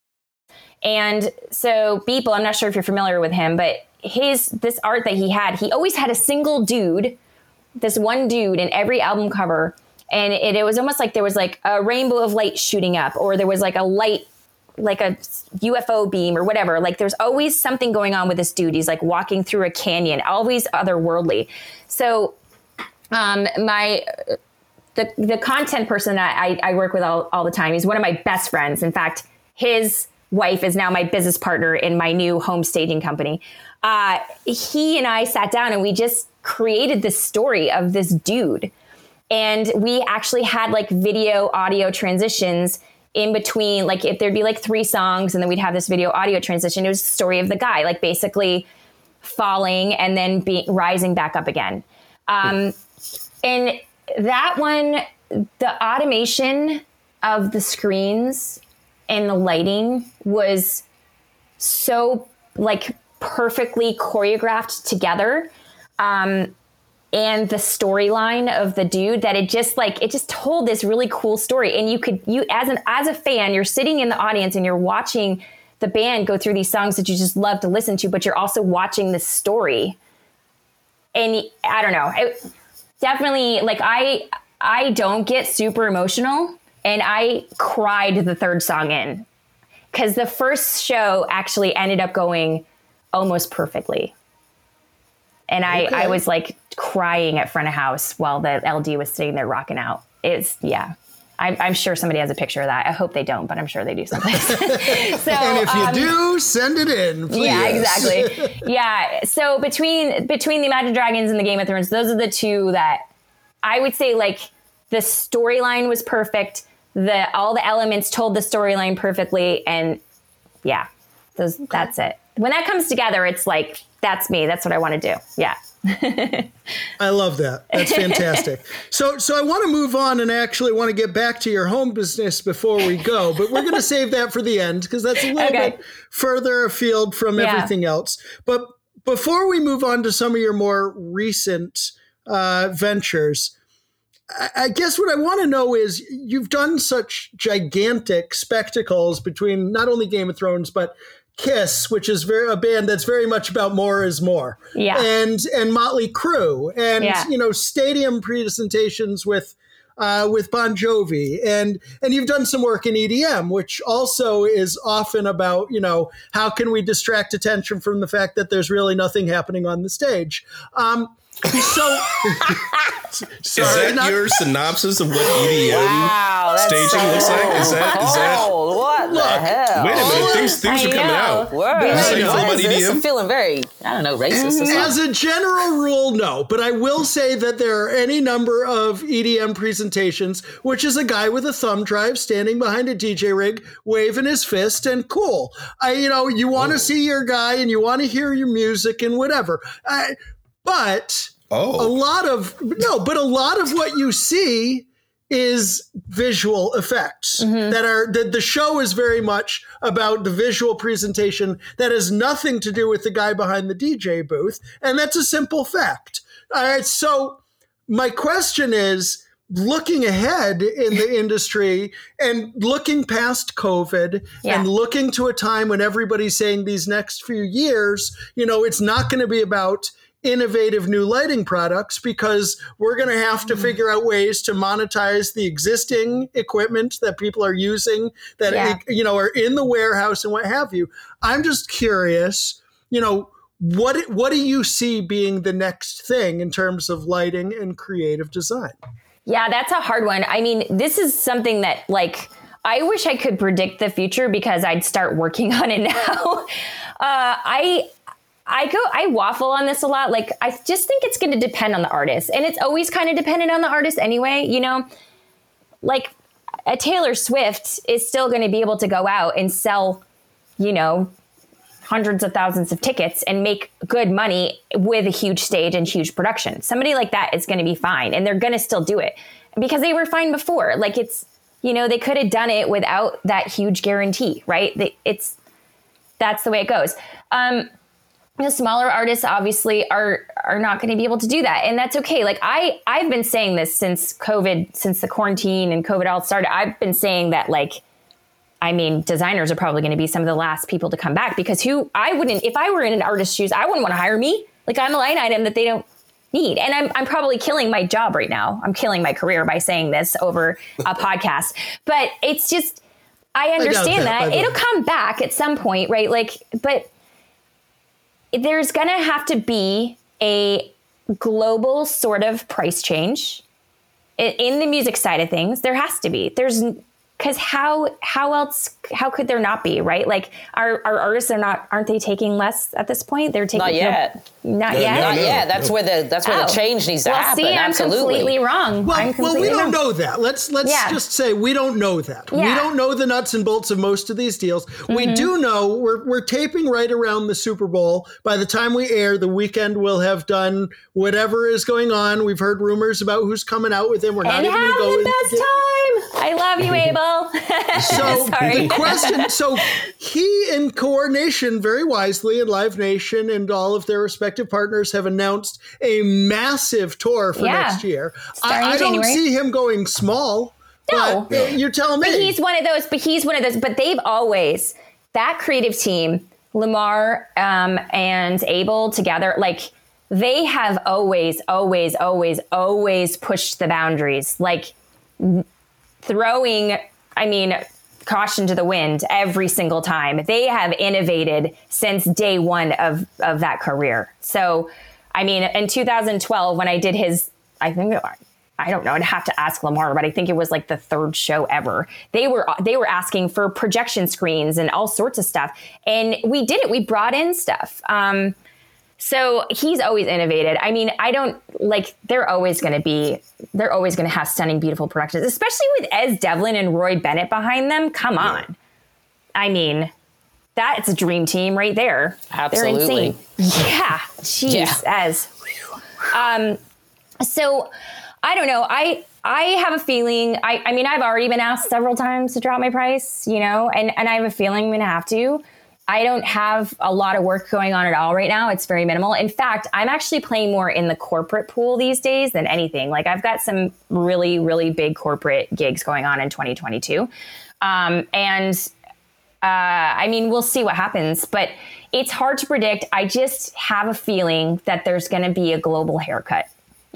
And so Beeple, I'm not sure if you're familiar with him, but his this art that he had, he always had a single dude this one dude in every album cover and it, it was almost like there was like a rainbow of light shooting up or there was like a light like a UFO beam or whatever. Like there's always something going on with this dude. He's like walking through a canyon, always otherworldly. So um, my the the content person that I, I work with all, all the time, he's one of my best friends. In fact, his wife is now my business partner in my new home staging company. Uh, he and I sat down and we just created this story of this dude. And we actually had like video audio transitions in between, like if there'd be like three songs and then we'd have this video audio transition. It was the story of the guy, like basically falling and then be, rising back up again. Um, and that one, the automation of the screens and the lighting was so like perfectly choreographed together um, and the storyline of the dude that it just like it just told this really cool story. And you could you as an as a fan you're sitting in the audience and you're watching the band go through these songs that you just love to listen to but you're also watching the story. And i don't know it, definitely like i i don't get super emotional and i cried the third song in because the first show actually ended up going almost perfectly And I, okay. I was like crying at front of house while the LD was sitting there rocking out. It's yeah. I'm, I'm, sure somebody has a picture of that. I hope they don't, but I'm sure they do something. <laughs> <laughs> so, and if you um, do, send it in. Please. Yeah, exactly. <laughs> yeah. So between between the Imagine Dragons and the Game of Thrones, those are the two that I would say like the storyline was perfect. The all the elements told the storyline perfectly, and yeah, those, okay. that's it. When that comes together, it's like that's me. That's what I want to do. Yeah. I love that. That's fantastic. <laughs> so, so I want to move on and actually want to get back to your home business before we go, but we're going to save that for the end because that's a little okay. bit further afield from yeah. everything else. But before we move on to some of your more recent uh, ventures, I, I guess what I want to know is you've done such gigantic spectacles between not only Game of Thrones but Kiss, which is very a band that's very much about more is more. Yeah. And and Motley Crue and yeah. you know stadium presentations with uh, with Bon Jovi and and you've done some work in EDM, which also is often about you know how can we distract attention from the fact that there's really nothing happening on the stage. Um, so, <laughs> sorry, is that not, your synopsis of what EDM wow, staging so looks like? Is that is that what the hell? Wait a minute, things things are coming out. Word. This I'm feeling very I don't know racist. Mm, as a general rule, no, but I will say that there are any number of EDM presentations, which is a guy with a thumb drive standing behind a DJ rig, waving his fist, and cool. I, you know, you want to see your guy and you want to hear your music and whatever. I, but oh. a lot of no, but a lot of what you see is visual effects mm-hmm. that are that the show is very much about the visual presentation that has nothing to do with the guy behind the DJ booth and that's a simple fact. All right, so my question is looking ahead in the <laughs> industry and looking past COVID yeah. and looking to a time when everybody's saying these next few years, you know, it's not going to be about innovative new lighting products because we're going to have to mm. figure out ways to monetize the existing equipment that people are using that yeah. you know are in the warehouse and what have you. I'm just curious, you know, what what do you see being the next thing in terms of lighting and creative design? Yeah, that's a hard one. I mean, this is something that like I wish I could predict the future because I'd start working <laughs> on it now. Uh, I I go, I waffle on this a lot. Like, I just think it's going to depend on the artist. And it's always kind of dependent on the artist anyway. You know, like a Taylor Swift is still going to be able to go out and sell, you know, hundreds of thousands of tickets and make good money with a huge stage and huge production. Somebody like that is going to be fine and they're going to still do it because they were fine before. Like, it's, you know, they could have done it without that huge guarantee, right? It's, that's the way it goes. Um, the smaller artists obviously are are not going to be able to do that and that's okay. Like i i've been saying this since covid since the quarantine and covid all started. I've been saying that like i mean designers are probably going to be some of the last people to come back because who i wouldn't if i were in an artist's shoes i wouldn't want to hire me. Like i'm a line item that they don't need and i'm, I'm probably killing my job right now. I'm killing my career by saying this over a <laughs> podcast but it's just i understand I that, that. it'll come back at some point right? Like but there's going to have to be a global sort of price change in the music side of things. There has to be. There's because how how else how could there not be right? Like our, our artists are not aren't they taking less at this point? They're taking not yet. no, not no, yet. not yet that's where the that's where oh. the change needs to well, happen. see, I'm absolutely. completely wrong. Well, completely well we don't wrong. know that. Let's let's yeah. just say we don't know that. Yeah. we don't know the nuts and bolts of most of these deals. Mm-hmm. we do know we're, we're taping right around the super bowl. By the time we air the Weeknd will have done whatever is going on. We've heard rumors about who's coming out with him. We're not and even going to go the best time i love you <laughs> abel. <laughs> So the question so he in coordination very wisely and live nation and all of their respective partners have announced a massive tour for yeah. next year. I, I, don't see him going small no. you're telling me. But he's one of those but he's one of those but they've always that creative team lamar um, and abel together like they have always always always always pushed the boundaries. Like throwing i mean caution to the wind every single time. They have innovated since day one of, of that career. So I mean, in 2012, when I did his, I think I don't know. I'd have to ask Lamar, but I think it was like the third show ever. They were they were asking for projection screens and all sorts of stuff, and we did it. We brought in stuff. Um, so he's always innovated. I mean, I don't like. They're always going to be. They're always going to have stunning, beautiful productions, especially with Es Devlin and Roy Bennett behind them. Come on. I mean, that's a dream team right there. Absolutely. They're insane. Yeah. Jeez, yeah. as. Um, so I don't know. I I have a feeling. I I mean, I've already been asked several times to drop my price, you know, and and I have a feeling I'm going to have to. I don't have a lot of work going on at all right now. It's very minimal. In fact, I'm actually playing more in the corporate pool these days than anything. Like I've got some really, really big corporate gigs going on in 2022. Um, and uh, I mean, we'll see what happens, but it's hard to predict. I just have a feeling that there's going to be a global haircut.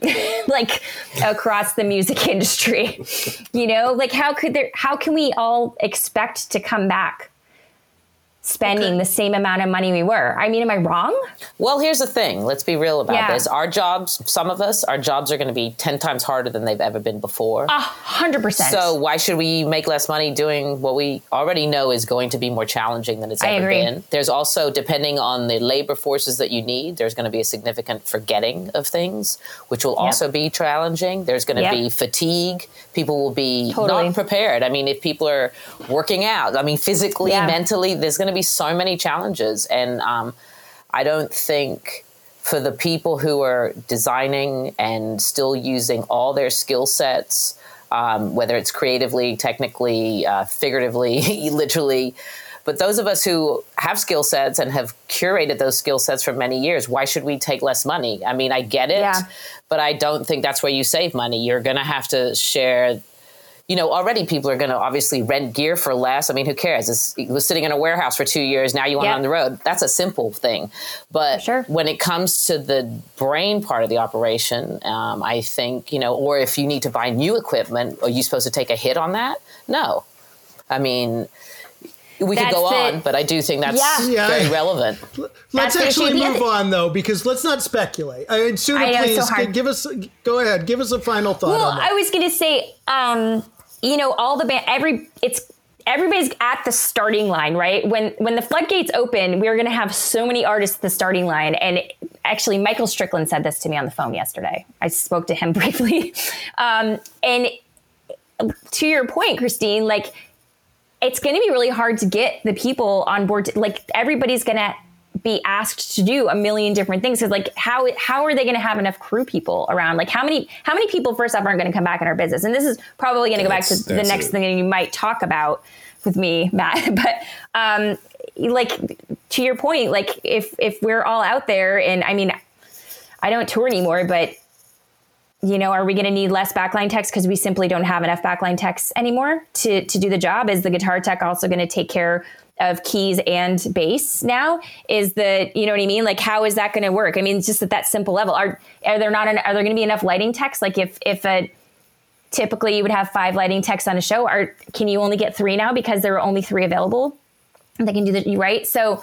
<laughs> like across the music <laughs> industry you know like how could there how can we all expect to come back spending okay. the same amount of money we were. I mean, am I wrong? Well, here's the thing. Let's be real about yeah. this. Our jobs, some of us, our jobs are going to be 10 times harder than they've ever been before. A hundred percent. So why should we make less money doing what we already know is going to be more challenging than it's I ever agree. been? There's also, depending on the labor forces that you need, there's going to be a significant forgetting of things, which will yep. also be challenging. There's going to yep. be fatigue. People will be totally. not prepared. I mean, if people are working out, I mean, physically, yeah. mentally, there's going to be so many challenges. And um, I don't think for the people who are designing and still using all their skill sets, um, whether it's creatively, technically, uh, figuratively, <laughs> literally, but those of us who have skill sets and have curated those skill sets for many years, why should we take less money? I mean, I get it, yeah. but I don't think that's where you save money. You're going to have to share you know, already people are going to obviously rent gear for less. I mean, who cares? It's, it was sitting in a warehouse for two years. Now you want yep. it on the road. That's a simple thing. But sure. when it comes to the brain part of the operation, um, I think, you know, or if you need to buy new equipment, are you supposed to take a hit on that? No. I mean, we that's could go on, but I do think that's yeah. very relevant. Let's that's actually move on though, because let's not speculate. I mean, Sooner, please so give us go ahead, give us a final thought. Well, I was going to say, um, you know, all the band, every, it's, everybody's at the starting line, right? When when the floodgates open, we are going to have so many artists at the starting line. And actually, Michael Strickland said this to me on the phone yesterday. I spoke to him <laughs> briefly, um, and to your point, Christine, like it's going to be really hard to get the people on board. To, like everybody's going to be asked to do a million different things. Because like how how are they going to have enough crew people around? Like how many how many people first off aren't going to come back in our business? And this is probably going to go back to the next it. thing you might talk about with me, Matt. <laughs> but um, like to your point, like if if we're all out there, and I mean, I don't tour anymore, but you know, are we going to need less backline techs because we simply don't have enough backline techs anymore to to do the job? Is the guitar tech also going to take care of keys and bass now is the you know what i mean? Like how is that going to work? I mean just at that simple level. Are are there not an, are there going to be enough lighting techs? Like if if a typically you would have five lighting techs on a show are can you only get three now because there are only three available? They can do the right? So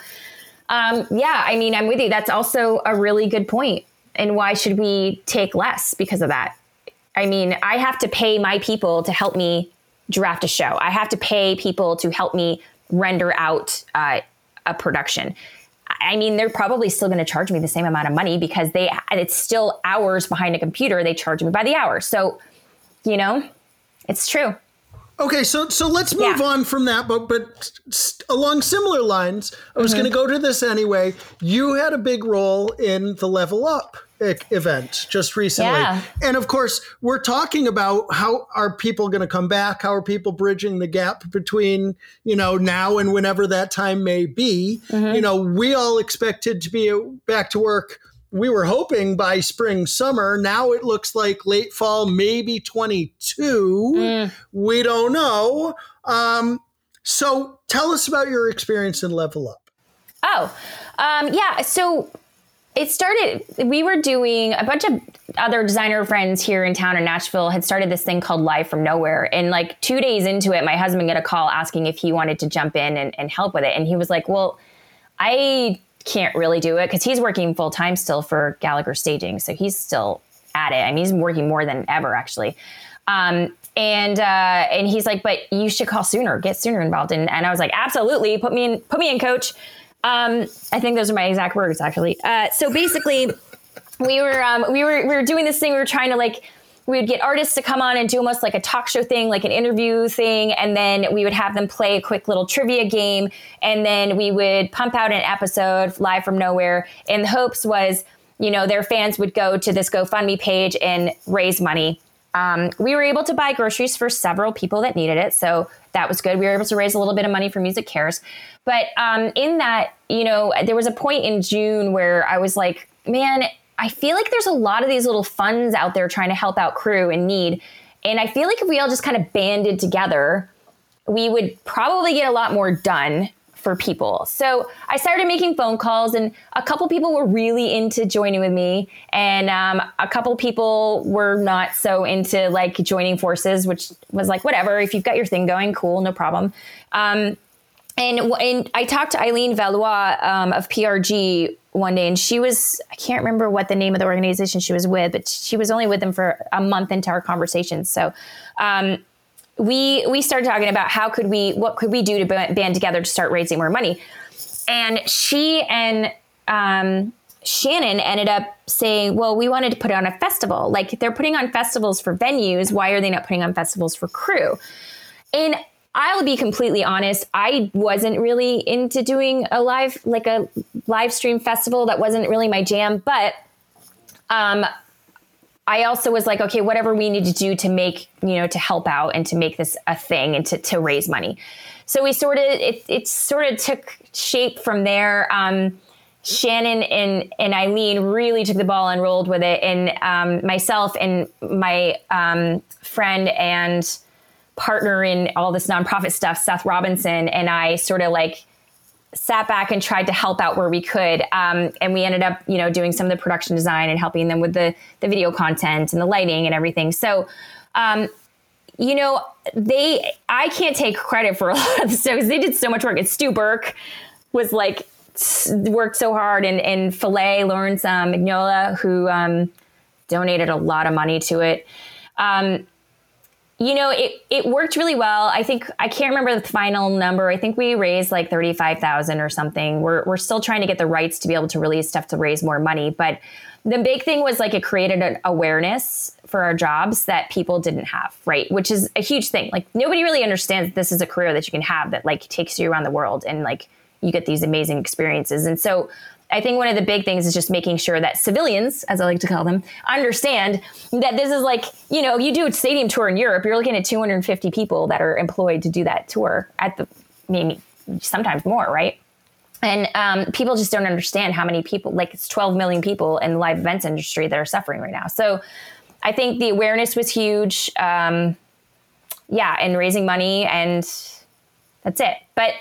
um, yeah i mean i'm with you. That's also a really good point. And why should we take less because of that? I mean i have to pay my people to help me draft a show. I have to pay people to help me render out uh, a production. I mean, they're probably still going to charge me the same amount of money because they it's still hours behind a computer. They charge me by the hour. So, you know, it's true. Okay, so so let's move yeah. on from that, but but along similar lines, I was mm-hmm. going to go to this anyway. You had a big role in the Level Up event just recently. Yeah. And of course, we're talking about how are people going to come back? How are people bridging the gap between, you know, now and whenever that time may be? Mm-hmm. You know, we all expected to be back to work. We were hoping by spring, summer. Now it looks like late fall, maybe 22. Mm. We don't know. Um, so tell us about your experience in Level Up. Oh, um, yeah. So it started we were doing a bunch of other designer friends here in town in nashville had started this thing called live from nowhere and like two days into it my husband got a call asking if he wanted to jump in and, and help with it and he was like well i can't really do it because he's working full time still for Gallagher Staging, so he's still at it. I mean, he's working more than ever actually. Um, and uh, and he's like, but you should call Sooner, get Sooner involved. And, and I was like, absolutely, put me in, put me in, coach. Um, I think those are my exact words actually. Uh, so basically, we were um, we were we were doing this thing. We were trying to like we would get artists to come on and do almost like a talk show thing, like an interview thing, and then we would have them play a quick little trivia game, and then we would pump out an episode live from nowhere. And the hopes was, you know, their fans would go to this GoFundMe page and raise money. Um, we were able to buy groceries for several people that needed it, so that was good. We were able to raise a little bit of money for Music Cares, but um, in that, you know, there was a point in June where I was like, man, I feel like there's a lot of these little funds out there trying to help out crew in need. And I feel like if we all just kind of banded together, we would probably get a lot more done for people. So I started making phone calls, and a couple people were really into joining with me, and um, a couple people were not so into like joining forces, which was like whatever. If you've got your thing going, cool, no problem. Um, and, and I talked to Eileen Valois um, of PRG one day, and she was I can't remember what the name of the organization she was with, but she was only with them for a month into our conversations. So um, we we started talking about how could we what could we do to band together to start raising more money, and she and um, Shannon ended up saying, "Well, we wanted to put on a festival. Like they're putting on festivals for venues. Why are they not putting on festivals for crew?" And I'll be completely honest. I wasn't really into doing a live, like a live stream festival. That wasn't really my jam. But um, I also was like, okay, whatever we need to do to make, you know, to help out and to make this a thing and to, to raise money. So we sort of, it, it sort of took shape from there. Um, Shannon and, and Eileen really took the ball and rolled with it. And um, myself and my um, friend and partner in all this nonprofit stuff, Seth Robinson, and I sort of like sat back and tried to help out where we could. Um, and we ended up, you know, doing some of the production design and helping them with the, the video content and the lighting and everything. So, um, you know, they, I can't take credit for a <laughs> lot of this stuff because they did so much work. And Stu Burke was like, worked so hard and, and Filet, Lawrence um, Mignola, who um, donated a lot of money to it. Um, you know, it, it worked really well. I think I can't remember the final number. I think we raised like 35,000 or something. We're, we're still trying to get the rights to be able to release stuff to raise more money. But the big thing was like it created an awareness for our jobs that people didn't have, right? Which is a huge thing. Like nobody really understands this is a career that you can have that like takes you around the world and like you get these amazing experiences. And so I think one of the big things is just making sure that civilians, as I like to call them, understand that this is like, you know, you do a stadium tour in Europe, you're looking at 250 people that are employed to do that tour at the maybe sometimes more, right? And um, people just don't understand how many people, like it's 12 million people in the live events industry that are suffering right now. So I think the awareness was huge. Um, yeah, and raising money, and that's it. But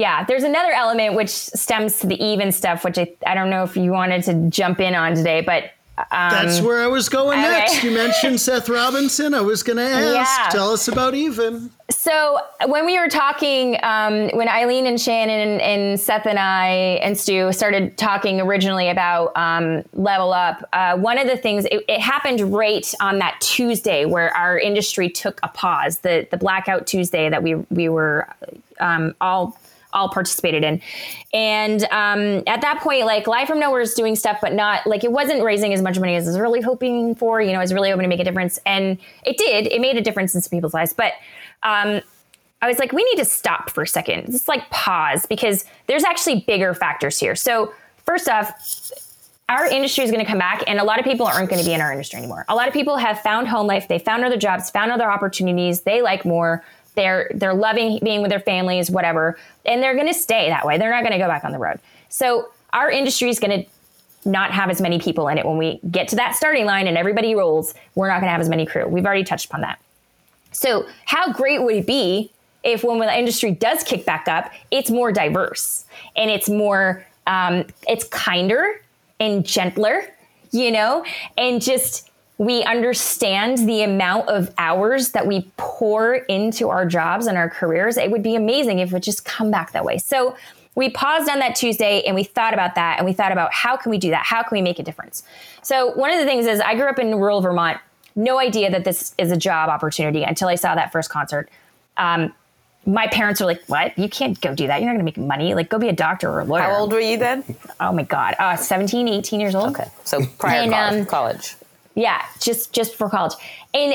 yeah, there's another element which stems to the even stuff, which I, I don't know if you wanted to jump in on today, but um, That's where I was going okay. next. You mentioned <laughs> Seth Robinson. I was going to ask. Yeah. Tell us about Even. So when we were talking, um, when Eileen and Shannon and, and, Seth and I and Stu started talking originally about um, Level Up, uh, one of the things it, it, happened right on that Tuesday where our industry took a pause, the the blackout Tuesday that we we were um, all all participated in. And um, at that point, like Live from Nowhere is doing stuff, but not like it wasn't raising as much money as I was really hoping for. You know, I was really hoping to make a difference, and it did. It made a difference in some people's lives, but. Um, I was like, we need to stop for a second. Just like pause because there's actually bigger factors here. So, first off, our industry is going to come back and a lot of people aren't going to be in our industry anymore. A lot of people have found home life, they found other jobs, found other opportunities, they like more. They're they're loving being with their families, whatever, and they're going to stay that way. They're not going to go back on the road. So our industry is going to not have as many people in it when we get to that starting line and everybody rolls. We're not going to have as many crew. We've already touched upon that. So how great would it be if when the industry does kick back up, it's more diverse and it's more um, it's kinder and gentler, you know, and just we understand the amount of hours that we pour into our jobs and our careers, it would be amazing if it would just come back that way. So we paused on that Tuesday and we thought about that and we thought about how can we do that? How can we make a difference? So one of the things is I grew up in rural Vermont, no idea that this is a job opportunity until I saw that first concert. Um, my parents were like, "What? You can't go do that. You're not going to make money. Like, go be a doctor or a lawyer." How old were you then? Oh my god, uh, 17, 18 years old. Okay, so prior And, college. um, college. Yeah, just just before college. And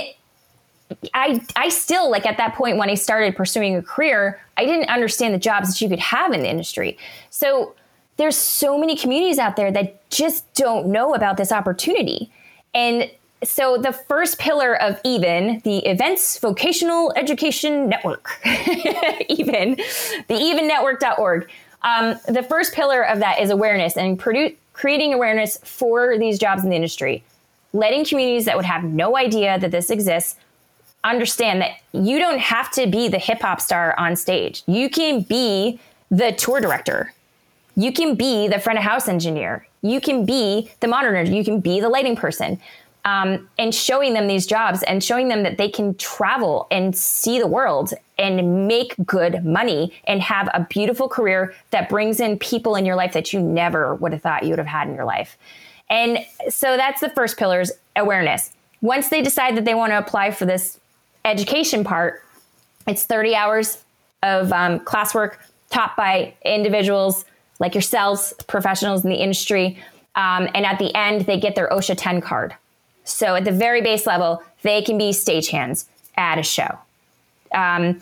I I still like at that point when I started pursuing a career, I didn't understand the jobs that you could have in the industry. So there's so many communities out there that just don't know about this opportunity. And so the first pillar of even the events vocational education network <laughs> even the evennetwork.org um, the first pillar of that is awareness and produ- creating awareness for these jobs in the industry letting communities that would have no idea that this exists understand that you don't have to be the hip hop star on stage. You can be the tour director. You can be the front of house engineer. You can be the monitor. You can be the lighting person. Um, and showing them these jobs and showing them that they can travel and see the world and make good money and have a beautiful career that brings in people in your life that you never would have thought you would have had in your life. And so that's the first pillar is awareness. Once they decide that they want to apply for this education part, it's 30 hours of um, classwork taught by individuals like yourselves, professionals in the industry. Um, and at the end, they get their OSHA 10 card. So at the very base level, they can be stagehands at a show. Um,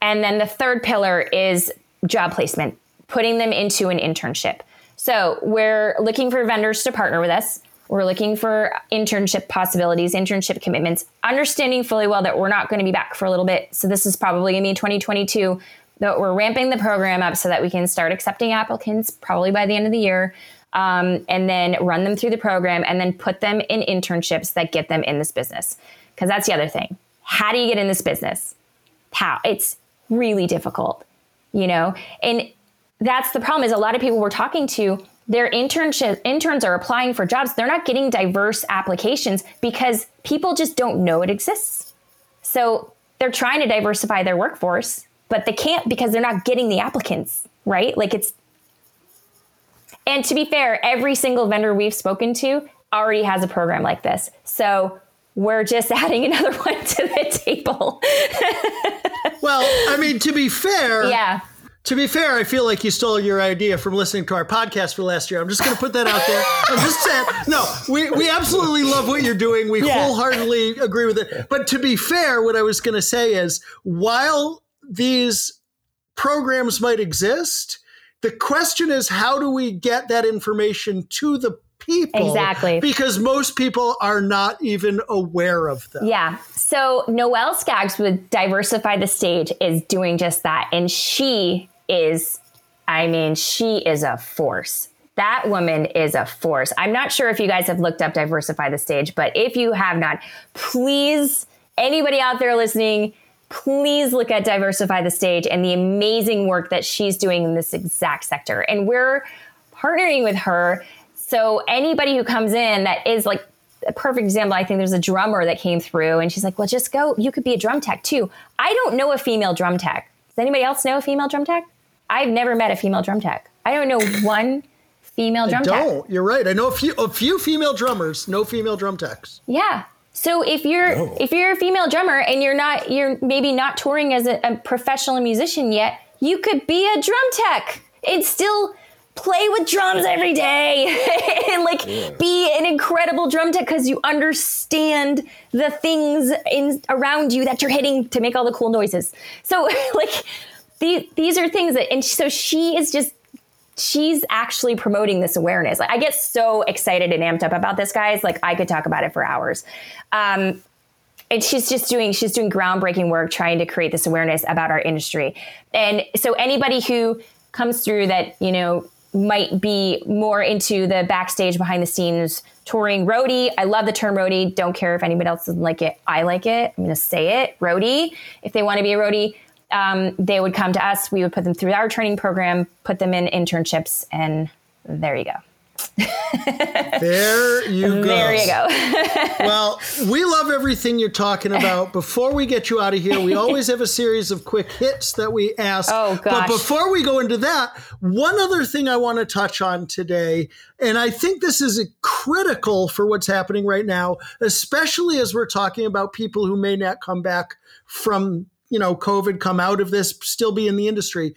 and then the third pillar is job placement, putting them into an internship. So we're looking for vendors to partner with us. We're looking for internship possibilities, internship commitments, understanding fully well that we're not going to be back for a little bit. So this is probably going to be 2022 that we're ramping the program up so that we can start accepting applicants probably by the end of the year. Um, and then run them through the program and then put them in internships that get them in this business. Because that's the other thing. How do you get in this business? How? It's really difficult, you know? And that's the problem is a lot of people we're talking to their internship interns are applying for jobs. They're not getting diverse applications because people just don't know it exists. So they're trying to diversify their workforce but they can't because they're not getting the applicants right? Like it's and to be fair every single vendor we've spoken to already has a program like this. So we're just <laughs> adding another <laughs> one to the table. <laughs> Well, I mean, to be fair, yeah To be fair, I feel like you stole your idea from listening to our podcast for last year. I'm just going to put that out there. I'm just saying, no, we, we absolutely love what you're doing. We Yeah. wholeheartedly agree with it. But to be fair, what I was going to say is while these programs might exist, the question is how do we get that information to the people? Exactly. Because most people are not even aware of them. Yeah. So Noelle Scaggs with Diversify the Stage is doing just that. And she is, I mean, she is a force. That woman is a force. I'm not sure if you guys have looked up Diversify the Stage, but if you have not, please, anybody out there listening, please look at Diversify the Stage and the amazing work that she's doing in this exact sector. And we're partnering with her. So anybody who comes in that is like a perfect example, I think there's a drummer that came through and she's like, well, just go. You could be a drum tech too. I don't know a female drum tech. Does anybody else know a female drum tech? I've never met a female drum tech. I don't know one female drum tech. Don't. You're right. I know a few a few female drummers, no female drum techs. Yeah. So if you're No. if you're a female drummer and you're not you're maybe not touring as a, a professional musician yet, you could be a drum tech and still play with drums every day <laughs> and like be an incredible drum tech because you understand the things in around you that you're hitting to make all the cool noises. So <laughs> like these these are things that and so she is just she's actually promoting this awareness. Like I get so excited and amped up about this, guys. Like I could talk about it for hours. Um, and she's just doing she's doing groundbreaking work trying to create this awareness about our industry. And so anybody who comes through that you know might be more into the backstage behind the scenes touring roadie. I love the term roadie. Don't care if anybody else doesn't like it. I like it. I'm going to say it. Roadie. If they want to be a roadie, um, they would come to us. We would put them through our training program, put them in internships, and there you go. there you <laughs> go. There you go. <laughs> well, we love everything you're talking about. Before we get you out of here, we always have a series of quick hits that we ask. Oh, gosh. But before we go into that, one other thing I want to touch on today, and I think this is critical for what's happening right now, especially as we're talking about people who may not come back from you know covid come out of this still be in the industry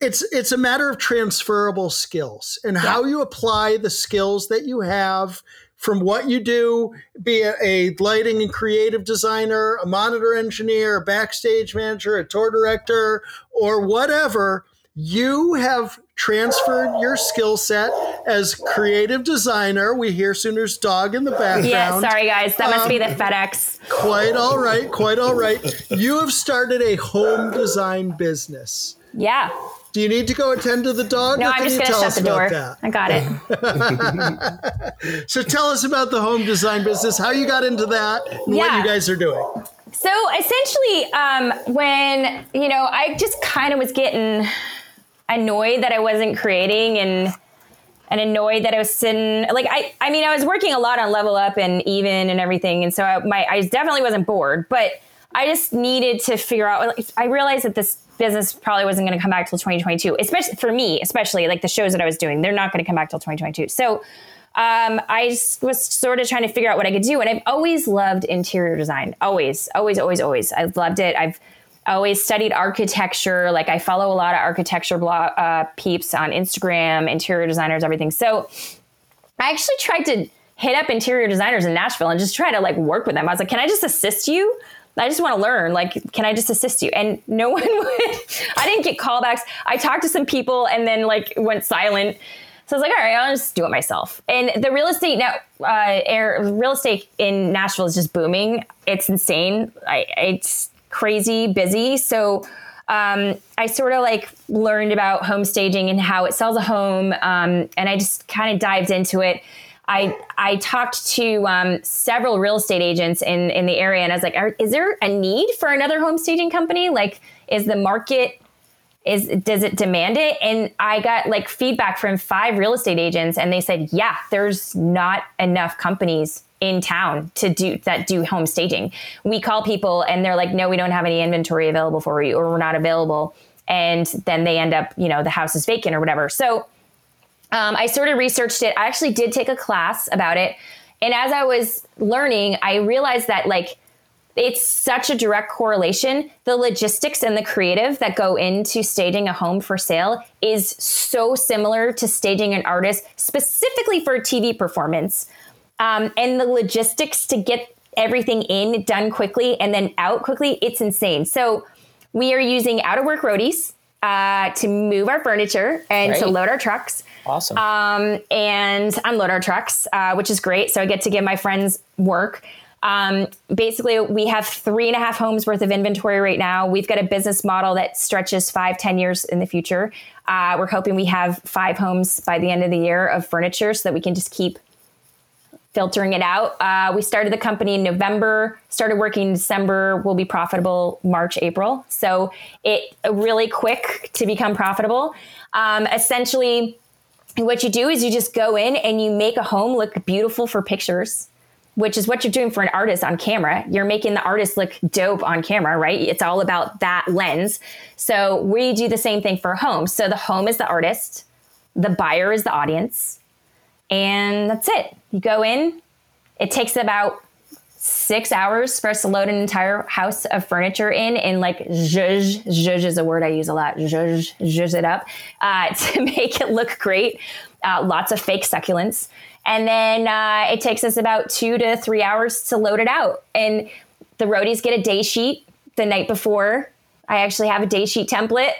it's it's a matter of transferable skills and yeah. how you apply the skills that you have from what you do be a lighting and creative designer a monitor engineer a backstage manager a tour director or whatever you have transferred your skill set as creative designer. We hear Sooner's dog in the background. Yeah, sorry guys, that must um, be the um, FedEx. Quite all right, quite all right. You have started a home design business. Yeah. Do you need to go attend to the dog? No, I'm just going to shut the door. That? I got it. <laughs> so tell us about the home design business, how you got into that, and yeah. what you guys are doing. So essentially, um, when you know, I just kind of was getting annoyed that I wasn't creating and and annoyed that I was sitting like I I mean I was working a lot on level up and even and everything and so I, my I definitely wasn't bored but I just needed to figure out like, I realized that this business probably wasn't going to come back till 2022 especially for me especially like the shows that I was doing they're not going to come back till 2022 so um, I was sort of trying to figure out what I could do and I've always loved interior design always always always always. I've loved it. I've I always studied architecture. Like I follow a lot of architecture blog uh, peeps on Instagram, interior designers, everything. So I actually tried to hit up interior designers in Nashville and just try to like work with them. I was like, can I just assist you? I just want to learn. Like, can I just assist you? And no <laughs> one would. I didn't get callbacks. I talked to some people and then like went silent. So I was like, all right, I'll just do it myself. And the real estate now, uh, air, real estate in Nashville is just booming. It's insane. I, it's crazy busy. So um, I sort of like learned about home staging and how it sells a home, um, and I just kind of dived into it. I I talked to um, several real estate agents in in the area, and I was like, "Is there a need for another home staging company? Like, is the market is does it demand it?" And I got like feedback from five real estate agents, and they said, "Yeah, there's not enough companies in town to do that do home staging. We call people and they're like, no, we don't have any inventory available for you, or we're not available. And then they end up, you know, the house is vacant or whatever. So um, I sort of researched it. I actually did take a class about it. And as I was learning, I realized that like it's such a direct correlation. The logistics and the creative that go into staging a home for sale is so similar to staging an artist, specifically for a TV performance um, and the logistics to get everything in done quickly and then out quickly it's insane. So we are using out of work roadies uh, to move our furniture and great. to load our trucks. Awesome. Um, and unload our trucks uh, which is great. So i get to give my friends work. Um, basically we have three and a half homes worth of inventory right now. We've got a business model that stretches five ten years in the future. Uh, we're hoping we have five homes by the end of the year of furniture so that we can just keep filtering it out. Uh, we started the company in November, started working in December, will be profitable March, April. So it really quick to become profitable. Um, essentially, what you do is you just go in and you make a home look beautiful for pictures. Which is what you're doing for an artist on camera. You're making the artist look dope on camera, right? It's all about that lens. So we do the same thing for home. So the home is the artist, the buyer is the audience, and that's it. You go in, it takes about six hours for us to load an entire house of furniture in and like zhuzh, zhuzh is a word I use a lot, zhuzh, zhuzh it up uh, <laughs> to make it look great. Uh, lots of fake succulents. And then uh, it takes us about two to three hours to load it out. And the roadies get a day sheet the night before. I actually have a day sheet template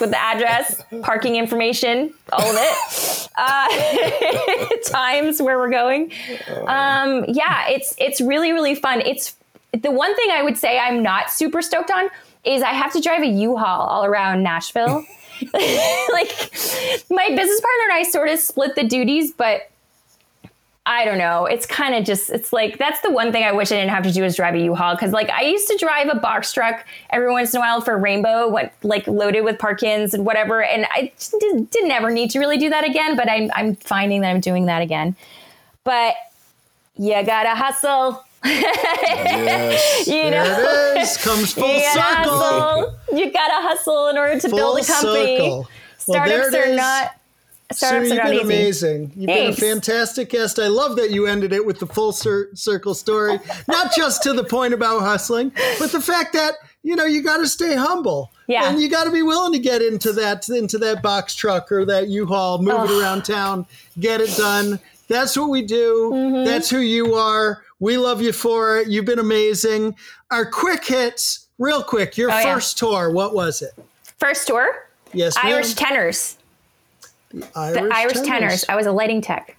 with the address, <laughs> parking information, all of it, uh, <laughs> times where we're going. Um, yeah, it's it's really really fun. It's the one thing I would say I'm not super stoked on is I have to drive a U-Haul all around Nashville. <laughs> like my business partner and I sort of split the duties, but I don't know. It's kind of just, it's like, that's the one thing I wish I didn't have to do is drive a U-Haul. Cause like I used to drive a box truck every once in a while for Rainbow, what like loaded with PAR cans and whatever. And I did, didn't ever need to really do that again, but I'm, I'm finding that I'm doing that again. But you gotta hustle. Yes. <laughs> you There know, it is. Comes full you gotta circle. hustle. You gotta hustle in order to Full build a company. circle. Well, Startups there are is. Sir, you've been amazing. You've been a fantastic guest. I love that you ended it with the full cir- circle story, <laughs> not just to the point about hustling, but the fact that you know you got to stay humble. Yeah. and you got to be willing to get into that into that box truck or that U-Haul, move it around town, get it done. That's what we do. Mm-hmm. That's who you are. We love you for it. You've been amazing. Our quick hits, real quick. Your Oh, yeah. first tour, what was it? First tour, Yes, ma'am. Irish tenors. Irish, The Irish tenors. I was a lighting tech.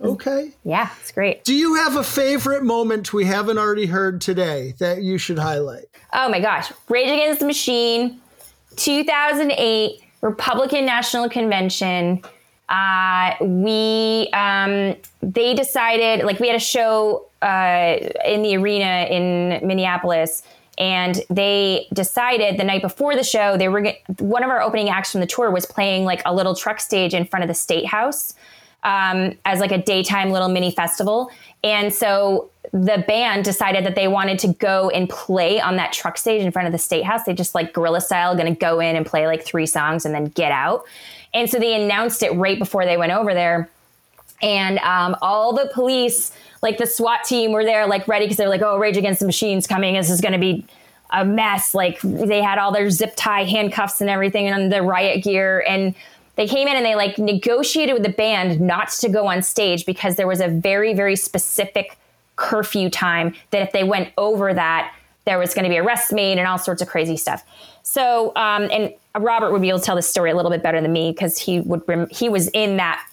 Okay. Yeah, it's great. Do you have a favorite moment we haven't already heard today that you should highlight? Oh my gosh. Rage Against the Machine, 2008 Republican National Convention. Uh, we, um, they decided, like, we had a show uh, in the arena in Minneapolis. And they decided the night before the show, they were one of our opening acts from the tour was playing like a little truck stage in front of the state house um, as like a daytime little mini festival. And so the band decided that they wanted to go and play on that truck stage in front of the state house. They just like guerrilla style, to go in and play like three songs and then get out. And so they announced it right before they went over there. And um, all the police, like the SWAT team, were there, like ready because they're like, "Oh, Rage Against the Machine's coming. This is going to be a mess." Like they had all their zip tie handcuffs and everything, and the riot gear. And they came in and they like negotiated with the band not to go on stage because there was a very, very specific curfew time that if they went over that, there was going to be arrests made and all sorts of crazy stuff. So, um, and Robert would be able to tell this story a little bit better than me because he would rem- he was in that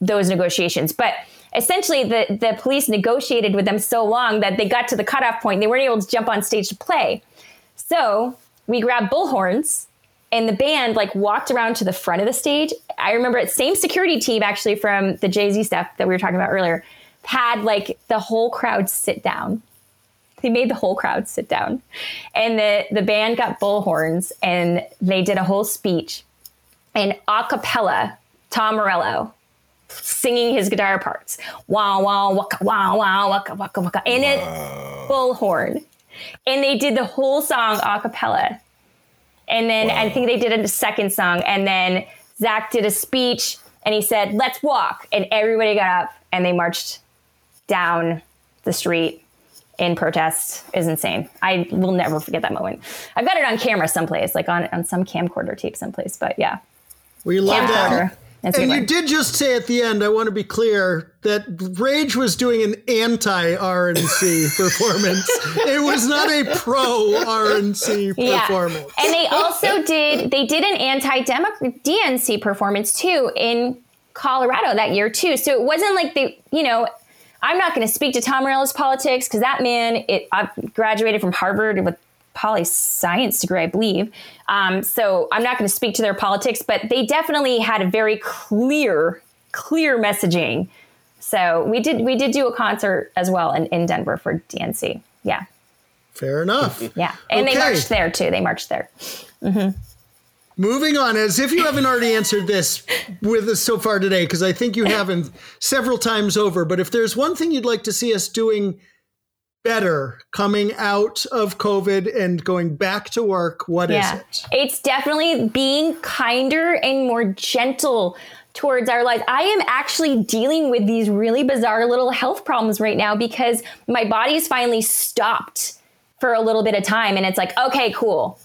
those negotiations. But essentially, the the police negotiated with them so long that they got to the cutoff point. They weren't able to jump on stage to play. So we grabbed bullhorns, and the band like walked around to the front of the stage. I remember it same security team actually from the Jay Z stuff that we were talking about earlier had like the whole crowd sit down. They made the whole crowd sit down, and the the band got bullhorns and they did a whole speech, and a cappella. Tom Morello singing his guitar parts. Wow, wow, waka, wow, wow, waka, waka, waka. And it bullhorn. And they did the whole song a cappella. And then I think they did a second song. And then Zack did a speech and he said, let's walk. And everybody got up and they marched down the street in protest is insane. I will never forget that moment. I've got it on camera someplace, like on, on some camcorder tape someplace. But yeah. We love that. Camcorder. That's And you did just say at the end, I want to be clear that Rage was doing an anti RNC <laughs> performance. It was not a pro RNC performance. And they also did they did an anti DNC performance too in Colorado that year too. So it wasn't like they, you know, I'm not going to speak to Tom Morello's politics because that man, it, I graduated from Harvard with poli science degree, I believe. Um, so I'm not going to speak to their politics, but they definitely had a very clear, clear messaging. So we did we did do a concert as well in, in Denver for DNC. Yeah. Fair enough. <laughs> Yeah. And Okay. they marched there too. They marched there. Moving on, as if you haven't already answered this with us so far today, because I think you <laughs> haven't several times over. But if there's one thing you'd like to see us doing better coming out of COVID and going back to work, what is it? It's definitely being kinder and more gentle towards our lives. I am actually dealing with these really bizarre little health problems right now because my body's finally stopped for a little bit of time and it's like, okay, cool.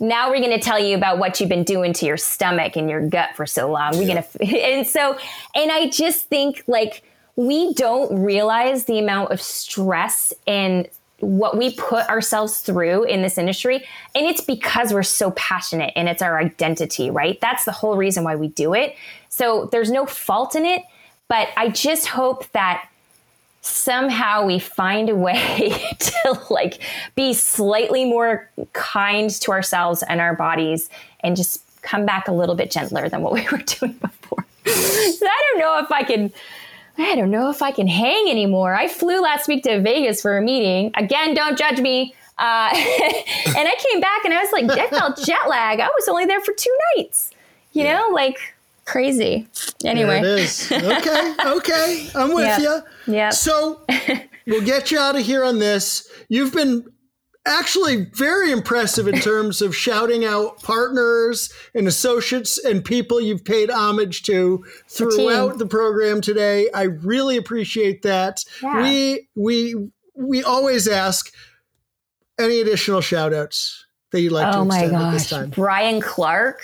Now we're going to tell you about what you've been doing to your stomach and your gut for so long. We're going <laughs> to and so and I just think like we don't realize the amount of stress and what we put ourselves through in this industry. And it's because we're so passionate and it's our identity, right? That's the whole reason why we do it. So there's no fault in it. But I just hope that somehow we find a way <laughs> to like be slightly more kind to ourselves and our bodies and just come back a little bit gentler than what we <laughs> were doing before. So I don't know if I can I don't know if I can hang anymore. I flew last week to Vegas for a meeting. Again, don't judge me. Uh, <laughs> and I came back and I was like, I felt <laughs> jet lag. I was only there for two nights. You yeah. know, like crazy. Anyway, there it is. Okay, <laughs> okay, I'm with yep. you. Yeah. So we'll get you out of here on this. You've been actually very impressive in <laughs> terms of shouting out partners and associates and people you've paid homage to throughout the, the program today. I really appreciate that. Yeah. We we we always ask any additional shout outs that you'd like oh to extend at this time. Brian Clark.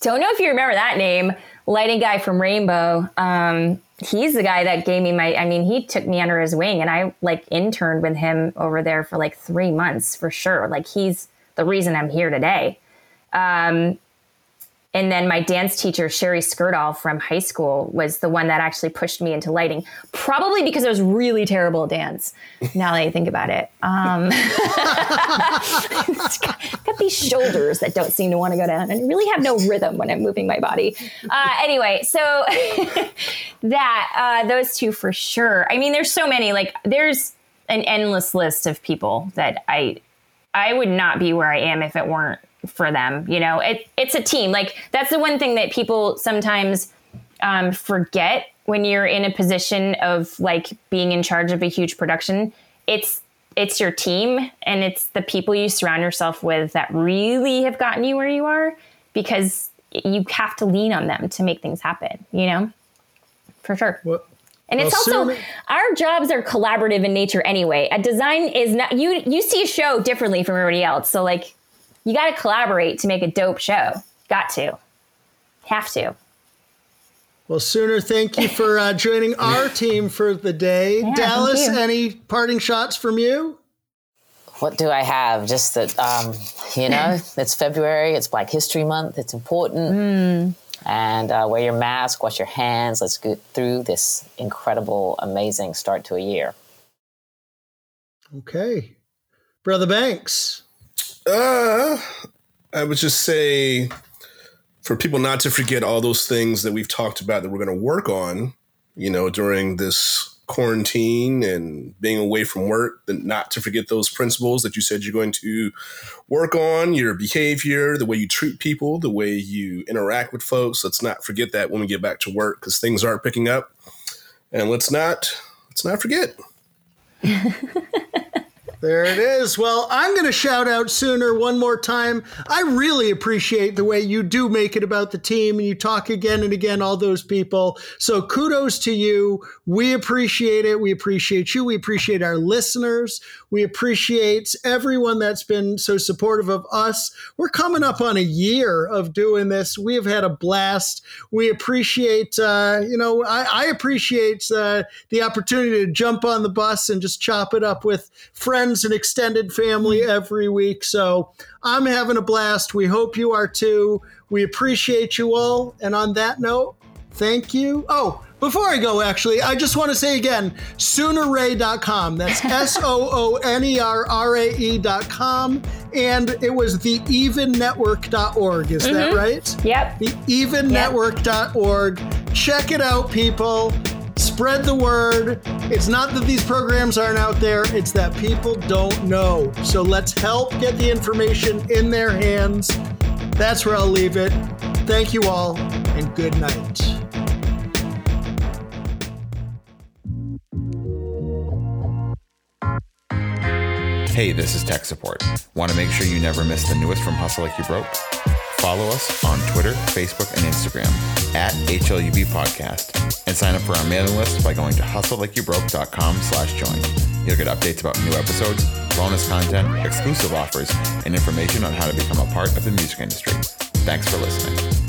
Don't know if you remember that name. Lighting guy from Rainbow. Um, he's the guy that gave me my i mean he took me under his wing and i like interned with him over there for like three months for sure. Like he's the reason i'm here today. Um, and then my dance teacher, Sherry Skirdahl from high school, was the one that actually pushed me into lighting, probably because I was really terrible at dance. Now that I think about it, um, got, <laughs> got, these shoulders that don't seem to want to go down, and really have no rhythm when I'm moving my body. Uh, anyway, so <laughs> that uh, those two for sure. I mean, there's so many. Like, there's an endless list of people that I I would not be where I am if it weren't for them. You know, it, it's a team. Like that's the one thing that people sometimes um, forget when you're in a position of like being in charge of a huge production. It's it's your team and it's the people you surround yourself with that really have gotten you where you are because you have to lean on them to make things happen. You know, for sure. Well, and it's well, also our jobs are collaborative in nature anyway. A design is not you you see a show differently from everybody else. So like you got to collaborate to make a dope show. Got to. Have to. Well, Sooner, thank you for uh, joining our <laughs> team for the day. Yeah, Dallas, any parting shots from you? What do I have? Just that, um, you know, <laughs> it's February, it's Black History Month, it's important. Mm. And uh, wear your mask, wash your hands. Let's get through this incredible, amazing start to a year. Okay. Brother Banks. Uh, I would just say for people not to forget all those things that we've talked about that we're going to work on, you know, during this quarantine and being away from work, not to forget those principles that you said you're going to work on your behavior, the way you treat people, the way you interact with folks. Let's not forget that when we get back to work because things aren't picking up. And let's not let's not forget. <laughs> There it is. Well, I'm going to shout out Sooner one more time. I really appreciate the way you do make it about the team and you talk again and again, all those people. So kudos to you. We appreciate it. We appreciate you. We appreciate our listeners. We appreciate everyone that's been so supportive of us. We're coming up on a year of doing this. We have had a blast. We appreciate, uh, you know, I, I appreciate uh, the opportunity to jump on the bus and just chop it up with friends friends and extended family every week. So I'm having a blast. We hope you are too. We appreciate you all. And on that note, thank you. Oh, before I go, actually, I just want to say again soonerrae.com. That's <laughs> S O O N E R R A E.com. And it was the evennetwork.org. Is mm-hmm. that right? Yep. The evennetwork.org. Check it out, people spread the word. It's not that these programs aren't out there, it's that people don't know. So let's help get the information in their hands. That's where I'll leave it. Thank you all, and good night. Hey, this is tech support. Want to make sure you never miss the newest from Hustle Like You Broke? Follow us on Twitter, Facebook, and Instagram at HLUB Podcast and sign up for our mailing list by going to hustlelikeyouBroke.com slash join. You'll get updates about new episodes, bonus content, exclusive offers, and information on how to become a part of the music industry. Thanks for listening.